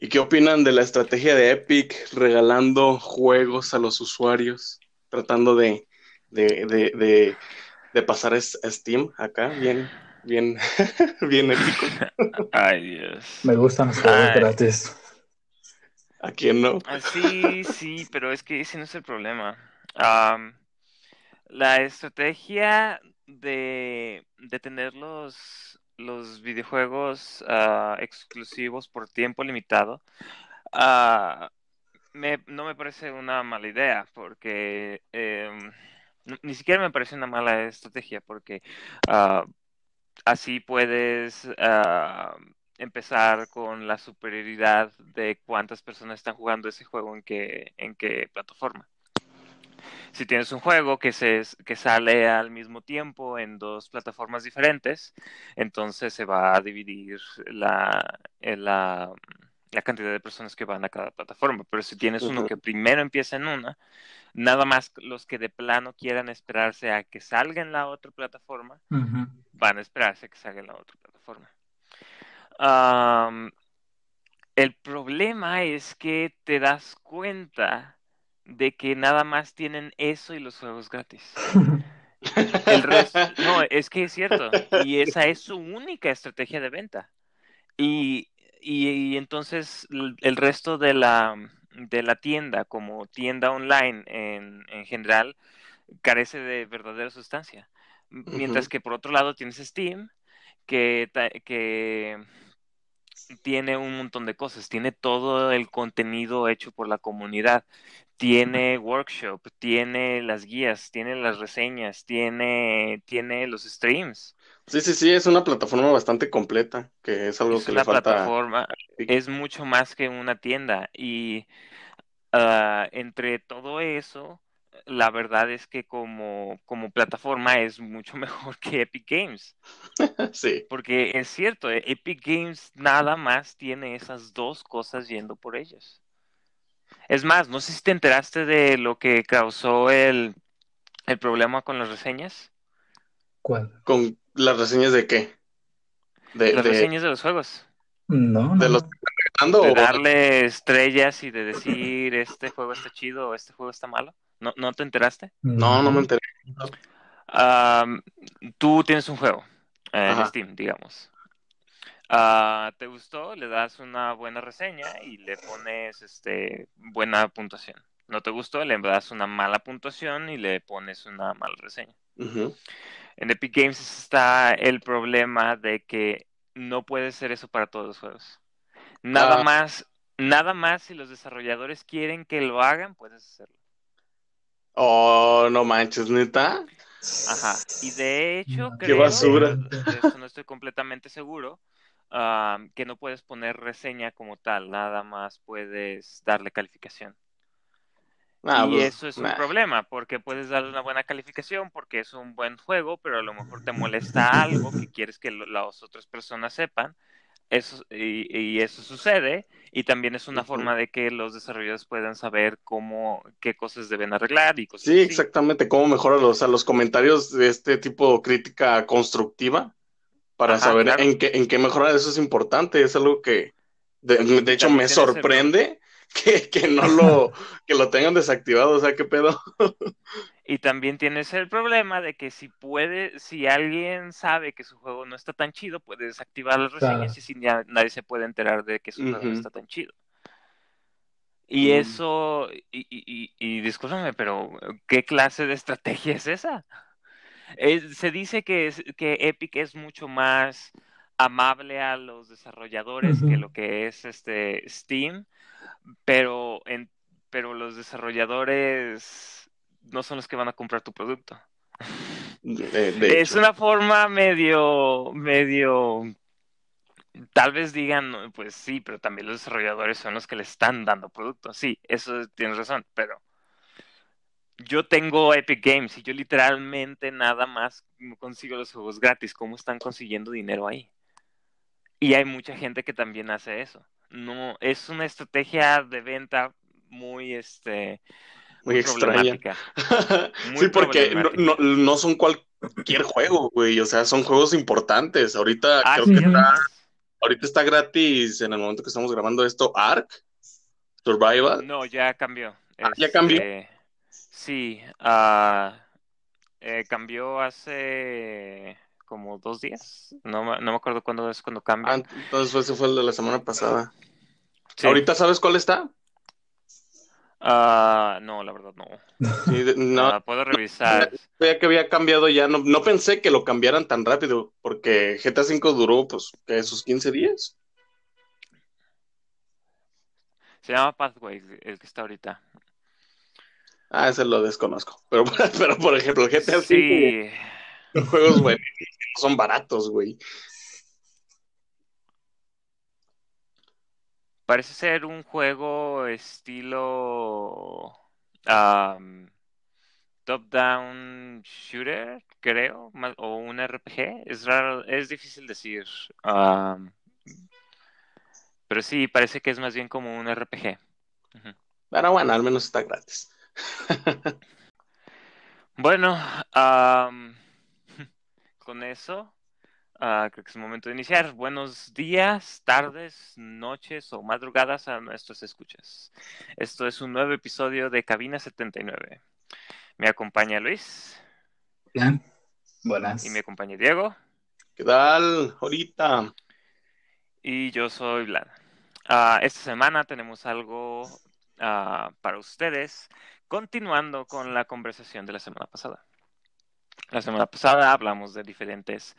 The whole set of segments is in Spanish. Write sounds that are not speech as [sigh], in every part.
¿Y qué opinan de la estrategia de Epic regalando juegos a los usuarios, tratando de, de, de, pasar a Steam acá, bien, bien, [laughs] bien épico? [laughs] Ay, Dios. Me gustan los juegos gratis. ¿A quién no? Ah, sí, sí, pero es que ese no es el problema. la estrategia de, de tener los, videojuegos uh, exclusivos por tiempo limitado uh, me, no me parece una mala idea, porque eh, ni siquiera me parece una mala estrategia, porque uh, así puedes empezar con la superioridad de cuántas personas están jugando ese juego en qué, en qué plataforma. Si tienes un juego que, se, que sale al mismo tiempo en dos plataformas diferentes, entonces se va a dividir la, la, la cantidad de personas que van a cada plataforma. Pero si tienes uno que primero empieza en una, nada más los que de plano quieran esperarse a que salga en la otra plataforma, van a esperarse a que salga en la otra plataforma. El problema es que te das cuenta de que nada más tienen eso y los juegos gratis. [laughs] El resto, [laughs] no, es que es cierto. Y esa es su única estrategia de venta. Y, y, entonces el resto de la, de la tienda, como tienda online en, en general, carece de verdadera sustancia. Mientras que por otro lado tienes Steam, que, que tiene un montón de cosas, tiene todo el contenido hecho por la comunidad, tiene workshop, tiene las guías, tiene las reseñas, tiene, tiene los streams. Sí, sí, sí, es una plataforma bastante completa, que es algo que le falta. plataforma, es mucho más que una tienda y ah, entre todo eso, la verdad es que como, como plataforma es mucho [laughs] mejor que Epic Games. [laughs] sí. Porque es cierto, Epic Games nada más tiene esas dos cosas yendo por ellos. Es más, no sé si te enteraste de lo que causó el, el problema con las reseñas. ¿Cuál? ¿Con las reseñas de qué? De, las reseñas de los juegos. No, no. ¿De los de darle estrellas y de decir este juego está chido o este juego está malo. ¿No, ¿No te enteraste? No, no me enteré. tú tienes un juego en Steam, digamos. Ah, ¿Te gustó? Le das una buena reseña y le pones este, buena puntuación. ¿No te gustó? Le das una mala puntuación y le pones una mala reseña. En Epic Games está el problema de que no puede ser eso para todos los juegos. Nada ah. más, nada más si los desarrolladores quieren que lo hagan, puedes hacerlo. Oh, no manches, neta. Ajá. Y de hecho, Qué basura. De eso no estoy completamente seguro. Que no puedes poner reseña como tal, nada más puedes darle calificación. Ah, y pues, eso es un problema, porque puedes darle una buena calificación porque es un buen juego, pero a lo mejor te molesta algo que quieres que las otras personas sepan. Eso, y, eso sucede, y también es una forma de que los desarrolladores puedan saber cómo, qué cosas deben arreglar y cosas Sí, exactamente, cómo mejorar los, los comentarios de este tipo crítica constructiva para saber en, qué, en qué mejorar. Eso es importante, es algo que de, hecho me sorprende [laughs] que, que, no lo, [laughs] que lo tengan desactivado, o sea, qué pedo. Y también tienes el problema de que si puede, si alguien sabe que su juego no está tan chido, puede desactivar las reseñas y si nadie se puede enterar de que su juego no está tan chido. Y mm. eso, y, y, y, discúlpame, pero ¿qué clase de estrategia es esa? Se dice que, que Epic es mucho más amable a los desarrolladores que lo que es este Steam, pero, en, pero los desarrolladores no son los que van a comprar tu producto. es una forma medio, medio, tal vez digan, pues sí, pero también los desarrolladores son los que le están dando producto. Sí, eso tienes razón, pero yo tengo Epic Games y yo literalmente nada más consigo los juegos gratis. ¿Cómo están consiguiendo dinero ahí? Y hay mucha gente que también hace eso. No, es una estrategia de venta muy, este, muy extraña. [laughs] sí, porque no, no, son cualquier juego, güey. O sea, son juegos importantes. Ahorita creo que está ahorita está gratis en el momento que estamos grabando esto, Ark Survival. No, ya cambió. Ah, ya cambió. Sí, uh, cambió hace como dos días. No, no me acuerdo cuándo es cuando cambia. Ah, entonces ese fue el de la semana pasada. ¿Ahorita sabes cuál está? Ah, no, la verdad no. no. puedo revisar. [laughs] Veía que había cambiado ya, no, no pensé que lo cambiaran tan rápido, porque GTA V duró, pues, esos 15 días. Se llama Pathway, el que está ahorita. Ah, ese lo desconozco. Pero, [laughs] pero por ejemplo, GTA V. Los juegos, güey, son baratos, güey. Parece ser un juego estilo top-down shooter, creo, o un RPG. Es raro, es difícil decir. pero sí, parece que es más bien como un RPG. Pero bueno, al menos está gratis. [laughs] bueno, [laughs] con eso Ah, creo que es el momento de iniciar. Buenos días, tardes, noches o madrugadas a nuestros escuchas. Esto es un nuevo episodio de Cabina 79. Me acompaña Luis. Bien, buenas. Y me acompaña Diego. ¿Qué tal? Ahorita. Y yo soy Vlad. Ah, esta semana tenemos algo ah, para ustedes, continuando con la conversación de la semana pasada. La semana pasada hablamos de diferentes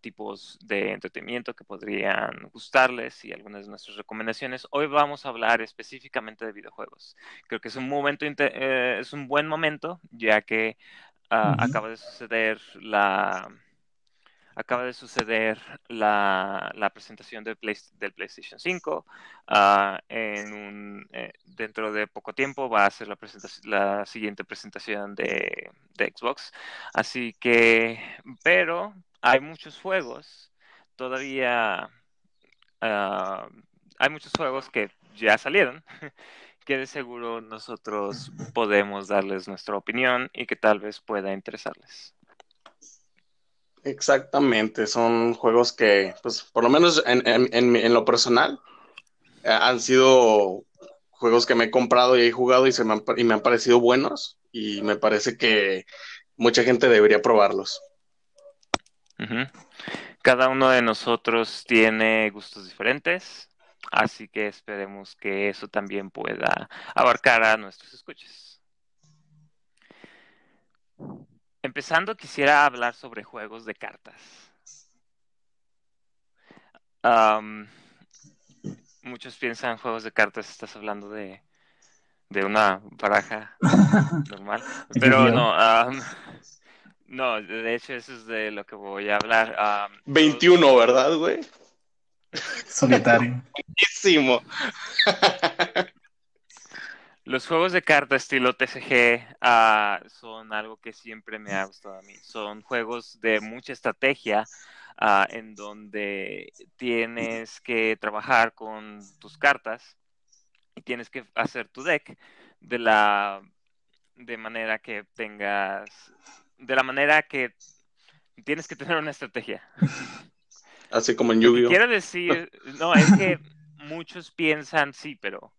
tipos de entretenimiento que podrían gustarles y algunas de nuestras recomendaciones. Hoy vamos a hablar específicamente de videojuegos. Creo que es un momento, eh, es un buen momento, ya que ah, acaba de suceder la acaba de suceder la, la presentación del, del, PlayStation 5. Ah, en un, eh, dentro de poco tiempo va a ser la, la siguiente presentación de, de, Xbox. Así que, pero hay muchos juegos, todavía ah, hay muchos juegos que ya salieron, [laughs] que de seguro nosotros podemos darles nuestra opinión y que tal vez pueda interesarles. Exactamente, son juegos que, pues, por lo menos en, lo personal, eh, han sido juegos que me he comprado y he jugado y, se me y me han parecido buenos y me parece que mucha gente debería probarlos. Cada uno de nosotros tiene gustos diferentes, así que esperemos que eso también pueda abarcar a nuestros escuches. Empezando, quisiera hablar sobre juegos de cartas. muchos piensan juegos de cartas, estás hablando de, de una baraja [laughs] normal, pero no. No, de hecho eso es de lo que voy a hablar. 21, ¿verdad, güey? Solitario. [laughs] Buenísimo. [laughs] Los juegos de carta estilo TCG ah, son algo que siempre me ha gustado a mí. Son juegos de mucha estrategia ah, en donde tienes que trabajar con tus cartas y tienes que hacer tu deck de la de manera que tengas de la manera que tienes que tener una estrategia. Así como en yu Quiero decir, no, es que [laughs] muchos piensan, sí, pero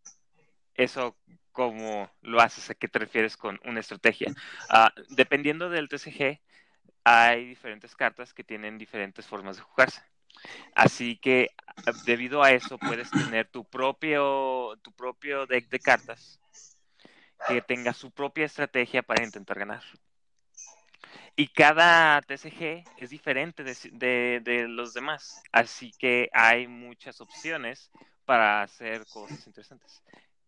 eso cómo lo haces, a qué te refieres con una estrategia. Ah, dependiendo del TCG, hay diferentes cartas que tienen diferentes formas de jugarse. Así que debido a eso puedes tener tu propio, tu propio deck de cartas que tenga su propia estrategia para intentar ganar. Y cada TCG es diferente de, los demás, así que hay muchas opciones para hacer cosas interesantes.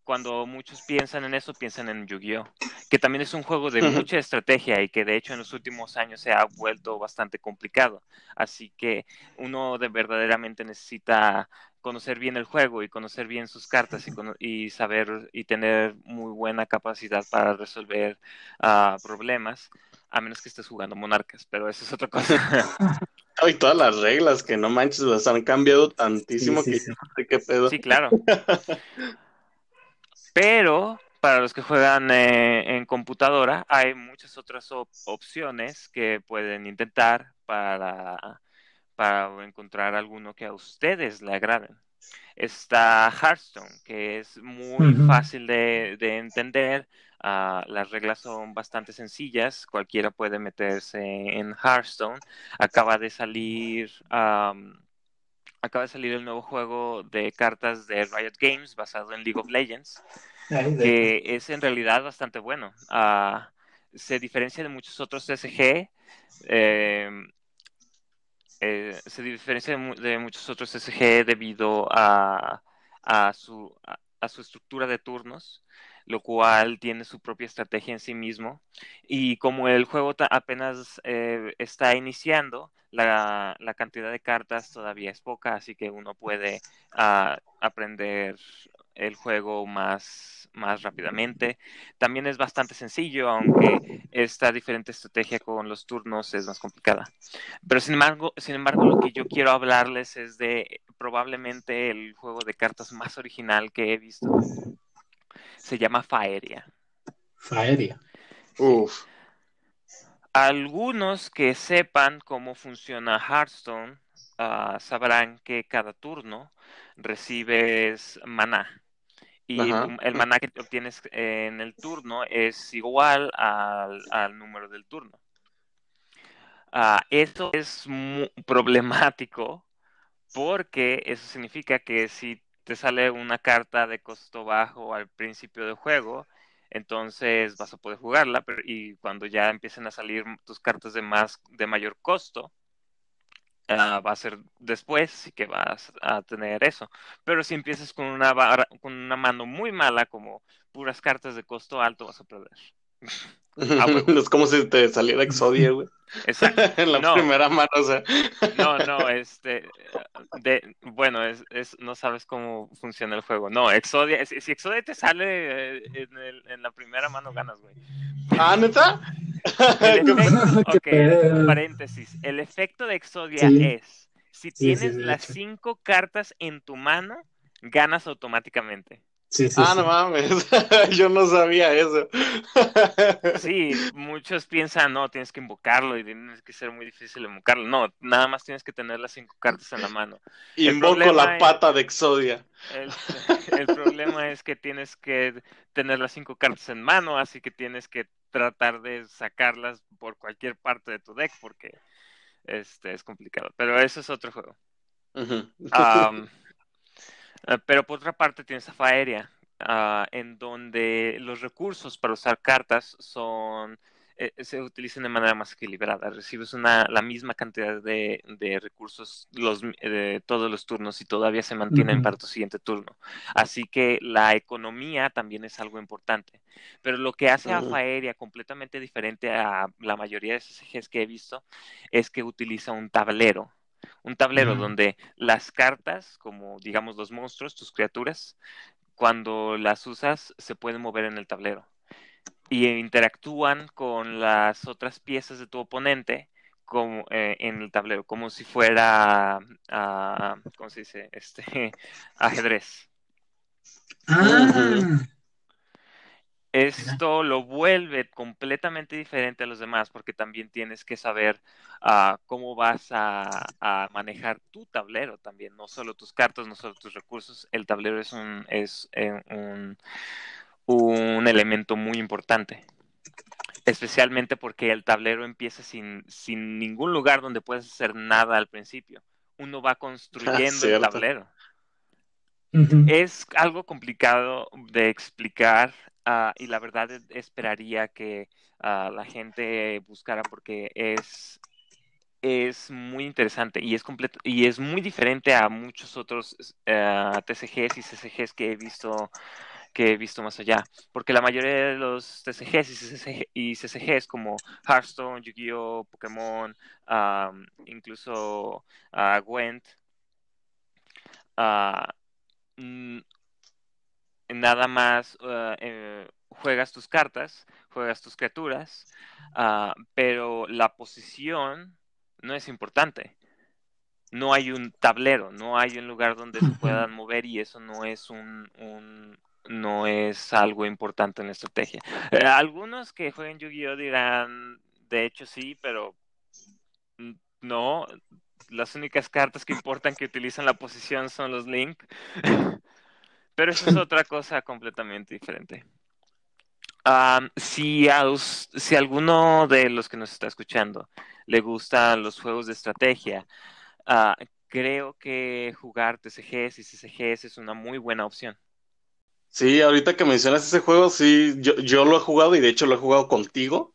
Cuando muchos piensan en eso, piensan en Yu-Gi-Oh, que también es un juego de mucha estrategia y que de hecho en los últimos años se ha vuelto bastante complicado. Así que uno de verdaderamente necesita conocer bien el juego y conocer bien sus cartas y, saber y tener muy buena capacidad para resolver ah, problemas a menos que estés jugando monarcas, pero eso es otra cosa. [laughs] y todas las reglas que no manches, las han cambiado tantísimo que sí. qué pedo. Sí, claro. [laughs] pero para los que juegan eh, en computadora, hay muchas otras opciones que pueden intentar para, para encontrar alguno que a ustedes le agraden. Está Hearthstone, que es muy fácil de, entender. Ah, las reglas son bastante sencillas. Cualquiera puede meterse en Hearthstone. Acaba de salir. Acaba de salir el nuevo juego de cartas de Riot Games basado en League of Legends, que es en realidad bastante bueno. Ah, se diferencia de muchos otros TCG. Eh, eh, se diferencia de, muchos otros SG debido a, su, a, su estructura de turnos, lo cual tiene su propia estrategia en sí mismo. Y como el juego apenas eh, está iniciando, la, cantidad de cartas todavía es poca, así que uno puede ah, aprender el juego más, más rápidamente. También es bastante sencillo, aunque esta diferente estrategia con los turnos es más complicada. Pero sin embargo, sin embargo, lo que yo quiero hablarles es de probablemente el juego de cartas más original que he visto. Se llama Faeria. Faeria. Uf. Algunos que sepan cómo funciona Hearthstone ah, sabrán que cada turno recibes maná. Y el maná que obtienes en el turno es igual al, número del turno. Uh, esto es muy problemático porque eso significa que si te sale una carta de costo bajo al principio del juego, entonces vas a poder jugarla, pero, y cuando ya empiecen a salir tus cartas de más de mayor costo, Ah, va a ser después que vas a tener eso. Pero si empiezas con una, con una mano muy mala, como puras cartas de costo alto, vas a perder. Ah, [laughs] es como si te saliera Exodia, güey. Exacto. [laughs] en la primera mano, o sea. no, no, este. De, bueno, es, es, no sabes cómo funciona el juego. No, Exodia, si, Exodia te sale eh, en, el, en la primera mano, ganas, güey. Ah, ¿neta? [laughs] ok, paréntesis. El efecto de Exodia es: si tienes las cinco cartas en tu mano, ganas automáticamente ah, no mames, [laughs] yo no sabía eso. [laughs] sí, muchos piensan, no, tienes que invocarlo y tienes que ser muy difícil invocarlo. No, nada más tienes que tener las cinco cartas en la mano. Invoco la pata de Exodia. [laughs] El, problema es que tienes que tener las cinco cartas en mano, así que tienes que tratar de sacarlas por cualquier parte de tu deck porque este es complicado. Pero eso es otro juego. Eh, pero por otra parte tienes AFA aérea, ah, en donde los recursos para usar cartas son eh, se utilizan de manera más equilibrada. Recibes una, la misma cantidad de, recursos los, de todos los turnos y todavía se mantienen para tu siguiente turno. Así que la economía también es algo importante. Pero lo que hace a Faeria completamente diferente a la mayoría de SGs que he visto es que utiliza un tablero un tablero donde las cartas, como digamos los monstruos, tus criaturas, cuando las usas se pueden mover en el tablero y interactúan con las otras piezas de tu oponente como eh, en el tablero, como si fuera, uh, ¿cómo se dice? Este [laughs] ajedrez. Ah. Esto lo vuelve completamente diferente a los demás porque también tienes que saber ah, cómo vas a, manejar tu tablero también, no solo tus cartas, no solo tus recursos, el tablero es un, es, eh, un, un elemento muy importante especialmente porque el tablero empieza sin, sin ningún lugar donde puedes hacer nada al principio. Uno va [laughs] construyendo el tablero. Es algo complicado de explicar Ah, y la verdad esperaría que ah, la gente buscara porque es es muy interesante y es completo y es muy diferente a muchos otros uh, TCGs y CCGs que he visto que he visto más allá porque la mayoría de los TCGs y, CCGs como Hearthstone, Yu-Gi-Oh, Pokémon, incluso Gwent nada más uh, eh, juegas tus cartas, juegas tus criaturas, uh, pero la posición no es importante. No hay un tablero, no hay un lugar donde se puedan mover y eso no es un, un no es algo importante en la estrategia. Eh, algunos que jueguen Yu-Gi-Oh dirán, de hecho sí, pero no, las únicas cartas que importan que utilizan la posición son los Link. [laughs] Pero eso es [laughs] otra cosa completamente diferente. si, a, si alguno de los que nos está escuchando le gustan los juegos de estrategia, uh, creo que jugar TCGs y CCGs es una muy buena opción. Sí, ahorita que mencionas ese juego, sí, yo, yo lo he jugado y de hecho lo he jugado contigo.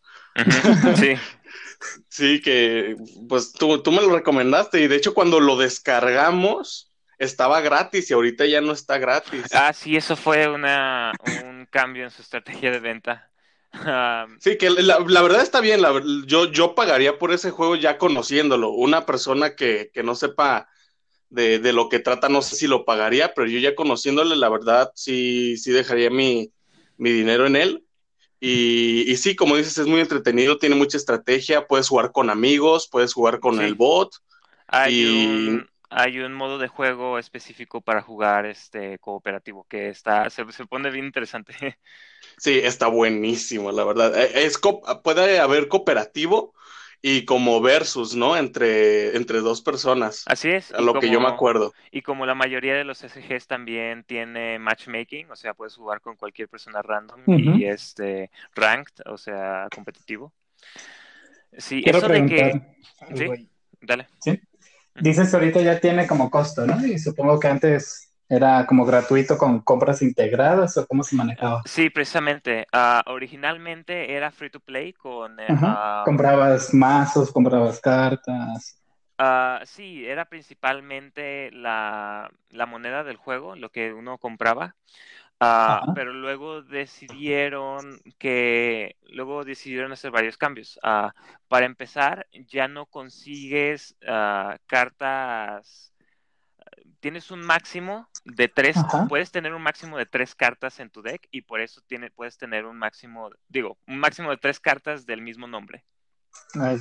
sí. [laughs] sí, que pues tú, tú me lo recomendaste y de hecho cuando lo descargamos estaba gratis y ahorita ya no está gratis. Ah, sí, eso fue una, un cambio en su estrategia de venta. sí, que la, verdad está bien. yo, yo pagaría por ese juego ya conociéndolo. Una persona que, que no sepa de, de, lo que trata, no sé si lo pagaría, pero yo ya conociéndole, la verdad, sí, sí dejaría mi, mi dinero en él. Y, y, sí, como dices, es muy entretenido, tiene mucha estrategia, puedes jugar con amigos, puedes jugar con el bot. Hay, un, hay un modo de juego específico para jugar este cooperativo que está, se, se pone bien interesante. [laughs] Sí, está buenísimo, la verdad. E, es, puede haber cooperativo y como versus, ¿no? Entre, entre dos personas. Así es. A lo que yo me acuerdo. Y como la mayoría de los SGs también tiene matchmaking, o sea, puedes jugar con cualquier persona random y este ranked, o sea, competitivo. Sí, eso de que. Sí, dale. ¿Sí? Dices ahorita ya tiene como costo, ¿no? Y supongo que antes ¿Era como gratuito con compras integradas o cómo se manejaba? Sí, precisamente. Uh, originalmente era free to play con... Uh, comprabas mazos, comprabas cartas. Uh, sí, era principalmente la, la, moneda del juego, lo que uno compraba. Pero luego decidieron que luego decidieron hacer varios cambios. para empezar, ya no consigues cartas tienes un máximo de tres, puedes tener un máximo de tres cartas en tu deck y por eso tiene, puedes tener un máximo, digo, un máximo de tres cartas del mismo nombre. Ah,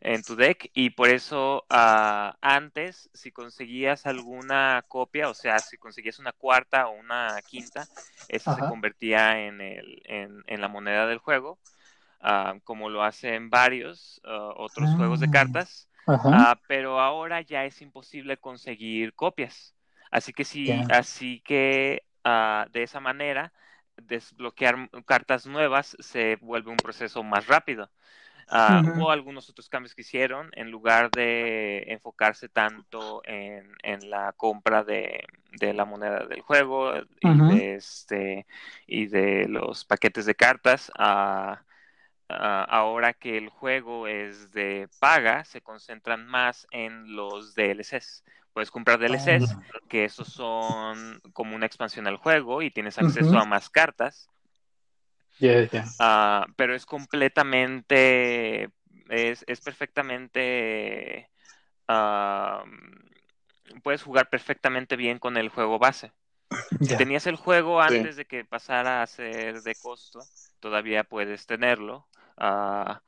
en tu deck y por eso uh, antes si conseguías alguna copia o sea si conseguías una cuarta o una quinta eso se convertía en, el, en, en, la moneda del juego uh, como lo hacen varios uh, otros juegos de ah. cartas Ah, pero ahora ya es imposible conseguir copias. Así que sí, así que ah, de esa manera desbloquear cartas nuevas se vuelve un proceso más rápido. Uh, Hubo algunos otros cambios que hicieron en lugar de enfocarse tanto en, en la compra de, de, la moneda del juego y, de este, y de los paquetes de cartas. a Ah, ahora que el juego es de paga, se concentran más en los DLCs. Puedes comprar DLCs, ah. que esos son como una expansión al juego y tienes acceso a más cartas. Ah, pero es completamente, es, es perfectamente, puedes jugar perfectamente bien con el juego base. Si tenías el juego antes de que pasara a ser de costo, todavía puedes tenerlo. Ah,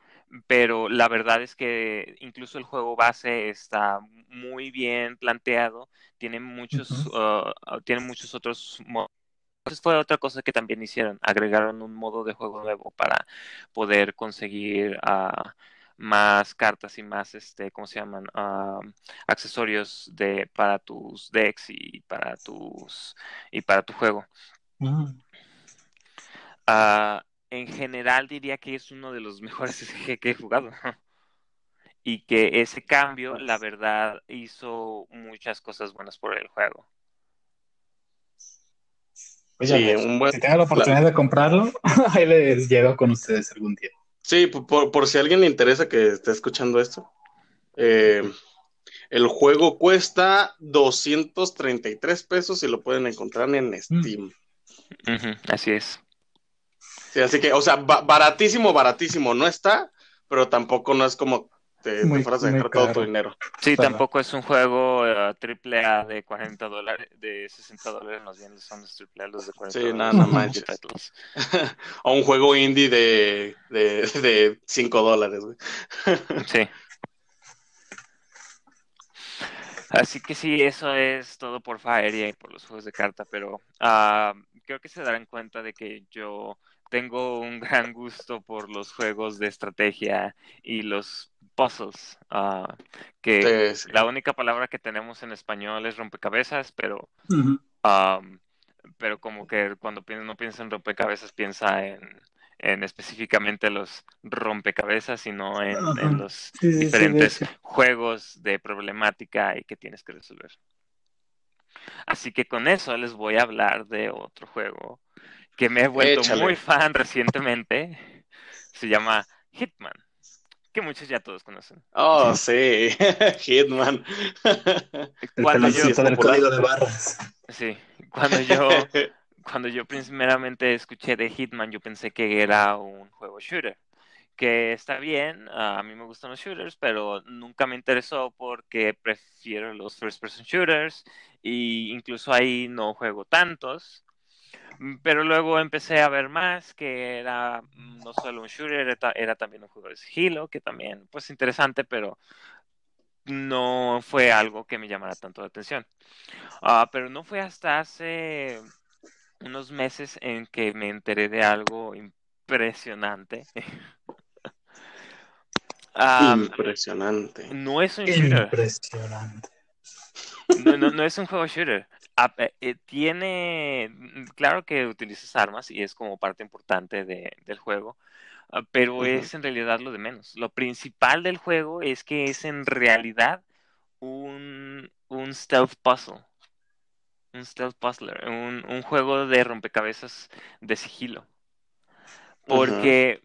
pero la verdad es que incluso el juego base está muy bien planteado, tiene muchos, ah, tiene muchos otros modos. Fue otra cosa que también hicieron, agregaron un modo de juego nuevo para poder conseguir uh, más cartas y más, este, ¿cómo se llaman? accesorios de, para tus decks y para tus, y para tu juego. Mm en general diría que es uno de los [laughs] mejores que he jugado. y que ese cambio, la verdad, hizo muchas cosas buenas por el juego. Oye, pues, si tengo la oportunidad de comprarlo, [laughs] ahí les llego con ustedes algún día. Sí, por, si a alguien le interesa que esté escuchando esto. Eh, el juego cuesta 233 pesos y lo pueden encontrar en mm. Steam. así es. Sí, así que, o sea, baratísimo, baratísimo no está, pero tampoco no es como te, muy, fueras a dejar todo tu dinero. Sí, tampoco es un juego uh, triple A de 40 dólares, de 60 dólares, más bien son los triple A los de 40 sí, nada, no [laughs] manches. [laughs] o un juego indie de, de, de 5 dólares, güey. sí. Así que sí, eso es todo por Fire y por los juegos de carta, pero uh, creo que se darán cuenta de que yo tengo un [laughs] gran gusto por los juegos de estrategia y los puzzles, ah, que la única palabra que tenemos en español es rompecabezas, pero, pero como que cuando uno piensa en rompecabezas piensa en, en específicamente los rompecabezas, sino en, en los diferentes juegos de problemática y que tienes que resolver. Así que con eso les voy a hablar de otro juego que me he vuelto muy fan recientemente. Se llama Hitman, que muchos ya todos conocen. Oh, sí, [laughs] Hitman. Cuando yo, del código de barras. Sí, cuando yo, [laughs] cuando yo primeramente escuché de Hitman, yo pensé que era un juego shooter que está bien, a mí me gustan los shooters, pero nunca me interesó porque prefiero los first person shooters y incluso ahí no juego tantos. Mm, pero luego empecé a ver más que era mm, no solo un shooter, era, también un juego de sigilo, que también, pues interesante, pero no fue algo que me llamara tanto la atención. Ah, pero no fue hasta hace unos meses en que me enteré de algo impresionante. [laughs] Impresionante. No es un shooter. Impresionante. No, no, es un juego shooter. Ah, eh, tiene, mm, claro que utilizas armas y es como parte importante del juego, ah, pero es en realidad lo de menos. Lo principal del juego es que es en realidad un, un stealth puzzle. Un stealth puzzler, un, un juego de rompecabezas de sigilo. Porque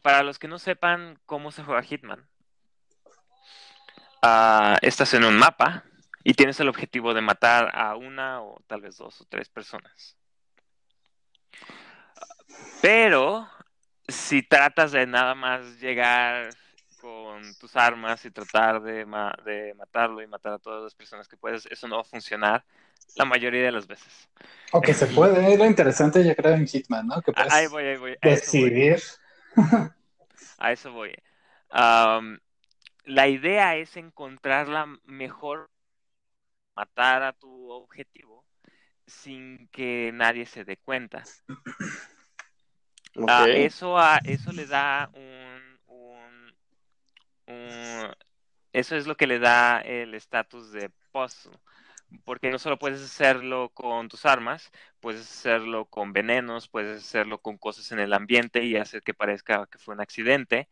para los que no sepan cómo se juega Hitman, uh, estás en un mapa y tienes el objetivo de matar a una o tal vez dos o tres personas. Pero si tratas de nada más llegar con tus armas y tratar de, de, matarlo y matar a todas las personas que puedes, eso no va a funcionar la mayoría de las veces. O que se puede, es lo interesante yo creo en Hitman, ¿no? Que puedes ahí voy, ahí voy. decidir A eso voy. [laughs] la idea es encontrar la mejor matar a tu objetivo sin que nadie se dé cuenta. Ah, eso, eso le da un, un, Eso es lo que le da el estatus de puzzle porque no solo puedes hacerlo con tus armas, puedes hacerlo con venenos, puedes hacerlo con cosas en el ambiente y hacer que parezca que fue un accidente,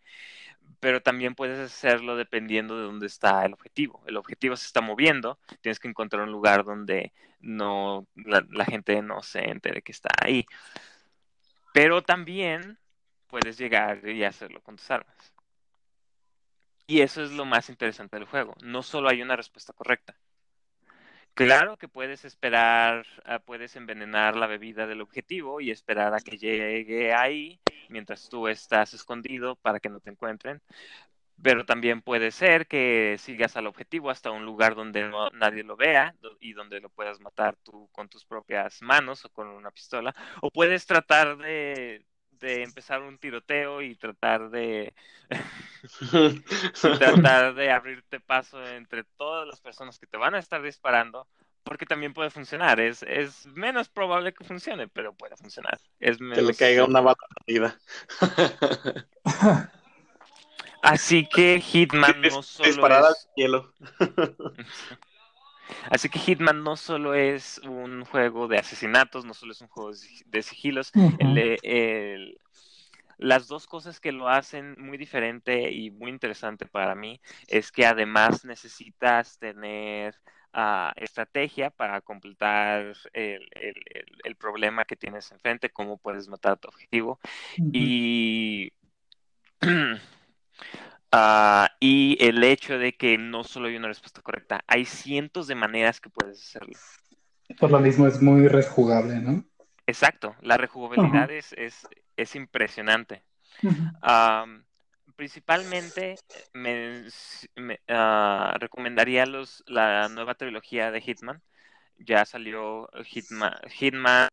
pero también puedes hacerlo dependiendo de dónde está el objetivo. El objetivo se está moviendo, tienes que encontrar un lugar donde no la, gente no se entere que está ahí. Pero también puedes llegar y hacerlo con tus armas. Y eso es lo más interesante del juego. No solo hay una respuesta correcta Claro que puedes esperar, ah, puedes envenenar la bebida del objetivo y esperar a que llegue ahí mientras tú estás escondido para que no te encuentren. Pero también puede ser que sigas al objetivo hasta un lugar donde nadie lo vea y donde lo puedas matar tú con tus propias manos o con una pistola. O puedes tratar de, de empezar un tiroteo y tratar de [laughs] [laughs] tratar de abrirte paso entre todas las personas que te van a estar disparando porque también puede funcionar es, es menos probable que funcione pero puede funcionar es que le caiga una bala perdida [laughs] así que Hitman no solo disparada al cielo Así que Hitman no solo es un juego de asesinatos, no solo es un juego de sigilos. las dos cosas que lo hacen muy diferente y muy interesante para mí es que además necesitas tener uh, estrategia para completar el, el, problema que tienes enfrente, cómo puedes matar a tu objetivo. Y [clears throat] Ah, y el hecho de que no solo hay una respuesta correcta, hay cientos de maneras que puedes hacerlo. Por lo mismo es muy rejugable, ¿no? Exacto, la rejugabilidad es, es, impresionante. principalmente me, ah, recomendaría los, la nueva trilogía de Hitman. Ya salió Hitman, Hitman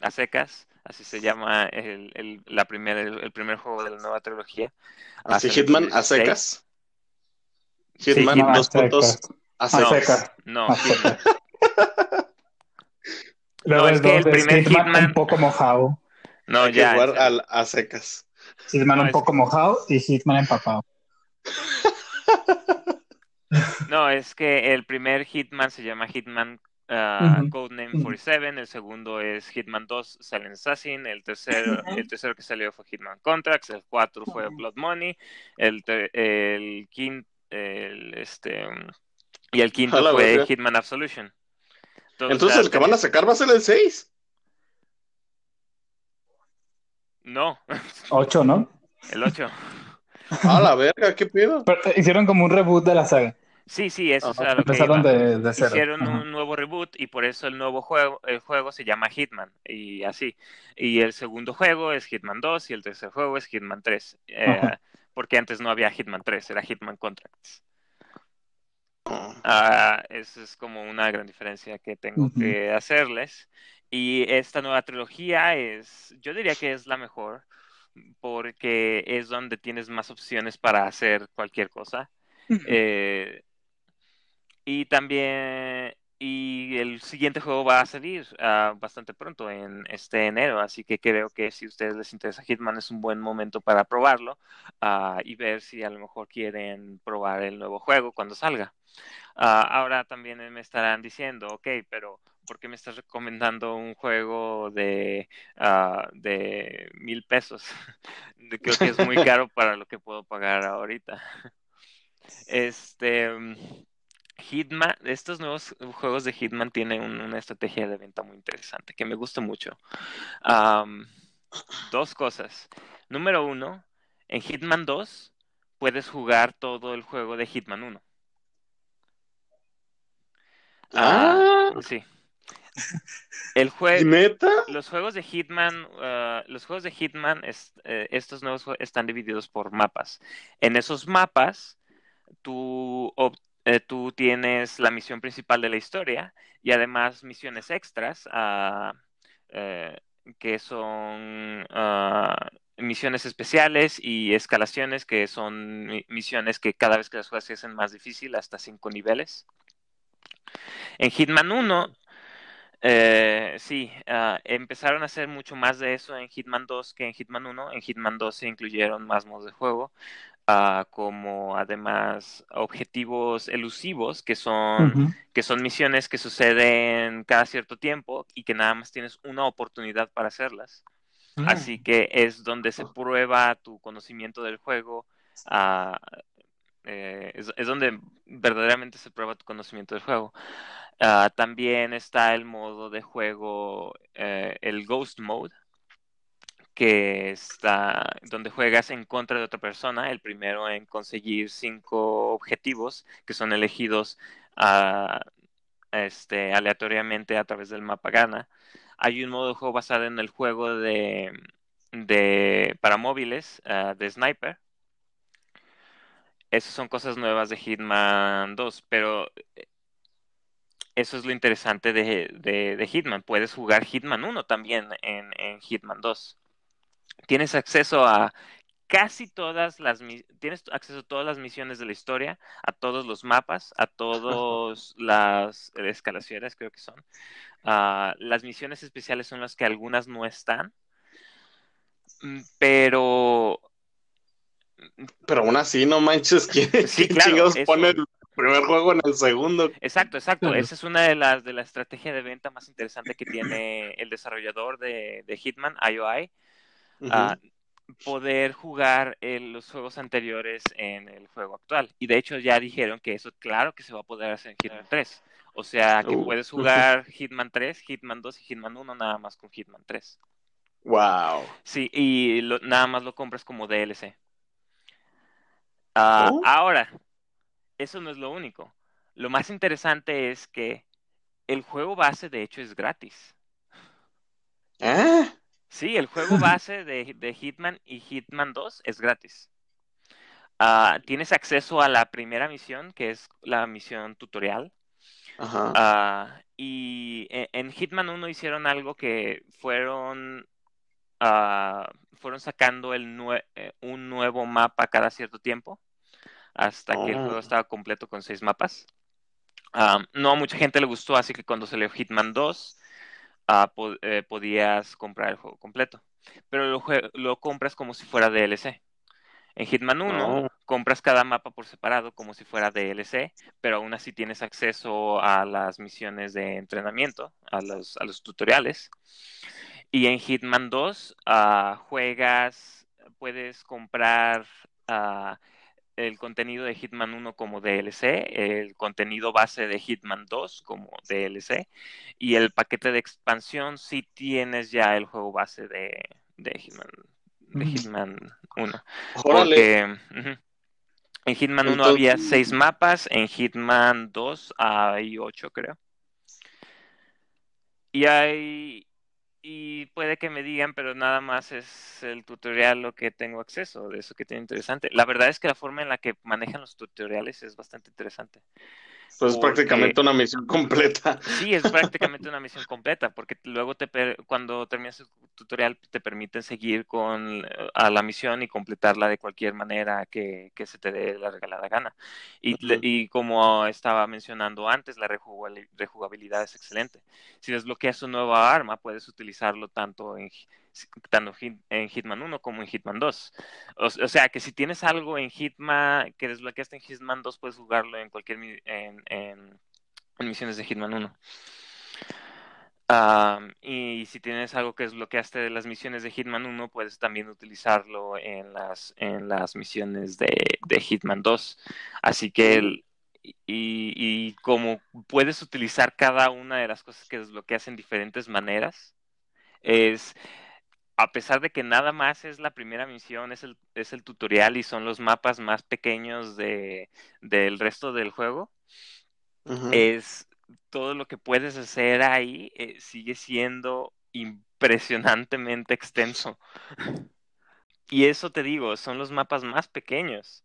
a secas, así se llama el, el, la primera, el, primer juego de la nueva trilogía. ¿Así Hitman a secas? Hitman, sí, dos puntos a secas. No, Hitman. Luego no, es que el primer Hitman, un poco mojado. No, ya. Jugar al, a secas. Hitman un poco mojado y Hitman empapado. [laughs] No, es que el primer Hitman se llama Hitman uh, Codename 47, el segundo es Hitman 2 Silent Assassin, el tercero, el tercero que salió fue Hitman Contracts, el cuatro fue Blood Money, el, el quinto, el, este, y el quinto fue Hitman Absolution. Entonces, el que van a sacar va a ser el 6. No. 8, ¿no? El 8. A la [laughs] verga, ¿qué pido? Eh, hicieron como un reboot de la saga. Sí, sí, eso es lo Empezaron que de, de, cero. Hicieron un nuevo reboot y por eso el nuevo juego, el juego se llama Hitman y así. Y el segundo juego es Hitman 2 y el tercer juego es Hitman 3. Eh, porque antes no había Hitman 3, era Hitman Contracts. Uh, esa es como una gran diferencia que tengo que hacerles. Y esta nueva trilogía es, yo diría que es la mejor porque es donde tienes más opciones para hacer cualquier cosa. eh, y también, y el siguiente juego va a salir uh, bastante pronto, en este enero, así que creo que si a ustedes les interesa Hitman es un buen momento para probarlo uh, y ver si a lo mejor quieren probar el nuevo juego cuando salga. Uh, ahora también me estarán diciendo, ok, pero ¿por qué me estás recomendando un juego de, de mil pesos? [laughs] Creo que es muy [laughs] caro para lo que puedo pagar ahorita. Este, Hitman, estos nuevos juegos de Hitman tienen una estrategia de venta muy interesante que me gusta mucho. dos cosas. Número uno, en Hitman 2 puedes jugar todo el juego de Hitman 1. Ah, ah, sí. El juego. ¿Neta? Los juegos de Hitman, uh, los juegos de Hitman, eh, estos nuevos están divididos por mapas. En esos mapas, tú eh, tú tienes la misión principal de la historia y además misiones extras uh, que son uh, misiones especiales y escalaciones que son misiones que cada vez que las juegas se hacen más difícil hasta cinco niveles. En Hitman 1 eh, sí, uh, empezaron a hacer mucho más de eso en Hitman 2 que en Hitman 1. En Hitman 2 se incluyeron más modos de juego, uh, como además objetivos elusivos, que son, que son misiones que suceden cada cierto tiempo y que nada más tienes una oportunidad para hacerlas. Mm. Así que es donde se prueba tu conocimiento del juego. Uh, eh, es, es, donde verdaderamente se prueba tu conocimiento del juego. También está el modo de juego, eh, el Ghost Mode, que está donde juegas en contra de otra persona. El primero en conseguir cinco objetivos que son elegidos uh, este, aleatoriamente a través del mapa gana. Hay un modo de juego basado en el juego de, para móviles uh, de Sniper. Esas son cosas nuevas de Hitman 2, pero eso es lo interesante de, de, Hitman. Puedes jugar Hitman 1 también en, Hitman 2. Tienes acceso a casi todas las tienes acceso a todas las misiones de la historia, a todos los mapas, a todas [laughs] las escalaciones, creo que son. Uh, las misiones especiales son las que algunas no están. Mm, pero pero aún así, no manches, ¿quién, [laughs] sí, claro, pone primer juego en el segundo. Exacto, exacto. Esa es una de las de la estrategia de venta más interesante que tiene el desarrollador de, de Hitman, IOI. Poder jugar los juegos anteriores en el juego actual. Y de hecho ya dijeron que eso claro que se va a poder hacer en Hitman 3. O sea que uh. puedes [laughs] jugar Hitman 3, Hitman 2 y Hitman 1 nada más con Hitman 3. Wow. Sí, y nada más lo compras como DLC. Ah, oh. Ahora, eso no es lo único. Lo más interesante es que el juego base, de hecho, es gratis. ¿Eh? Sí, el juego base de, Hitman y Hitman 2 es gratis. Uh, tienes acceso a la primera misión, que es la misión tutorial. Uh, y e, en, Hitman 1 hicieron algo que fueron, uh, fueron sacando el eh, un nuevo mapa cada cierto tiempo hasta que el juego oh. estaba completo con seis mapas. no a mucha gente le gustó, así que cuando salió Hitman 2, ah, eh, podías comprar el juego completo. Pero lo, lo, compras como si fuera DLC. En Hitman 1, compras cada mapa por separado como si fuera DLC, pero aún así tienes acceso a las misiones de entrenamiento, a los, a los tutoriales. Y en Hitman 2 ah, juegas, puedes comprar ah, el contenido de Hitman 1 como DLC, el contenido base de Hitman 2 como DLC, y el paquete de expansión si tienes ya el juego base de, de Hitman, de Hitman 1. Porque en Hitman 1 había seis mapas, en Hitman 2 hay ocho, creo. Y hay y puede que me digan, pero nada más es el tutorial lo que tengo acceso, de eso que tiene interesante. La verdad es que la forma en la que manejan los tutoriales es bastante interesante. Pues es prácticamente una misión completa. Sí, es prácticamente una misión completa, porque luego te cuando terminas el tutorial te permiten seguir con a la misión y completarla de cualquier manera que, se te dé la regalada gana. Y, y como estaba mencionando antes, la rejugabilidad es excelente. Si desbloqueas una nueva arma, puedes utilizarlo tanto en tanto en Hitman 1 como en Hitman 2. O, sea, que si tienes algo en Hitman que desbloqueaste en Hitman 2, puedes jugarlo en cualquier en, en, misiones de Hitman 1. y si tienes algo que desbloqueaste de las misiones de Hitman 1, puedes también utilizarlo en las, en las misiones de, de Hitman 2. Así que y, y, como puedes utilizar cada una de las cosas que desbloqueas en diferentes maneras, es a pesar de que nada más es la primera misión, es el, es el tutorial y son los mapas más pequeños de, del resto del juego, es todo lo que puedes hacer ahí eh, sigue siendo impresionantemente extenso. y eso te digo, son los mapas más pequeños.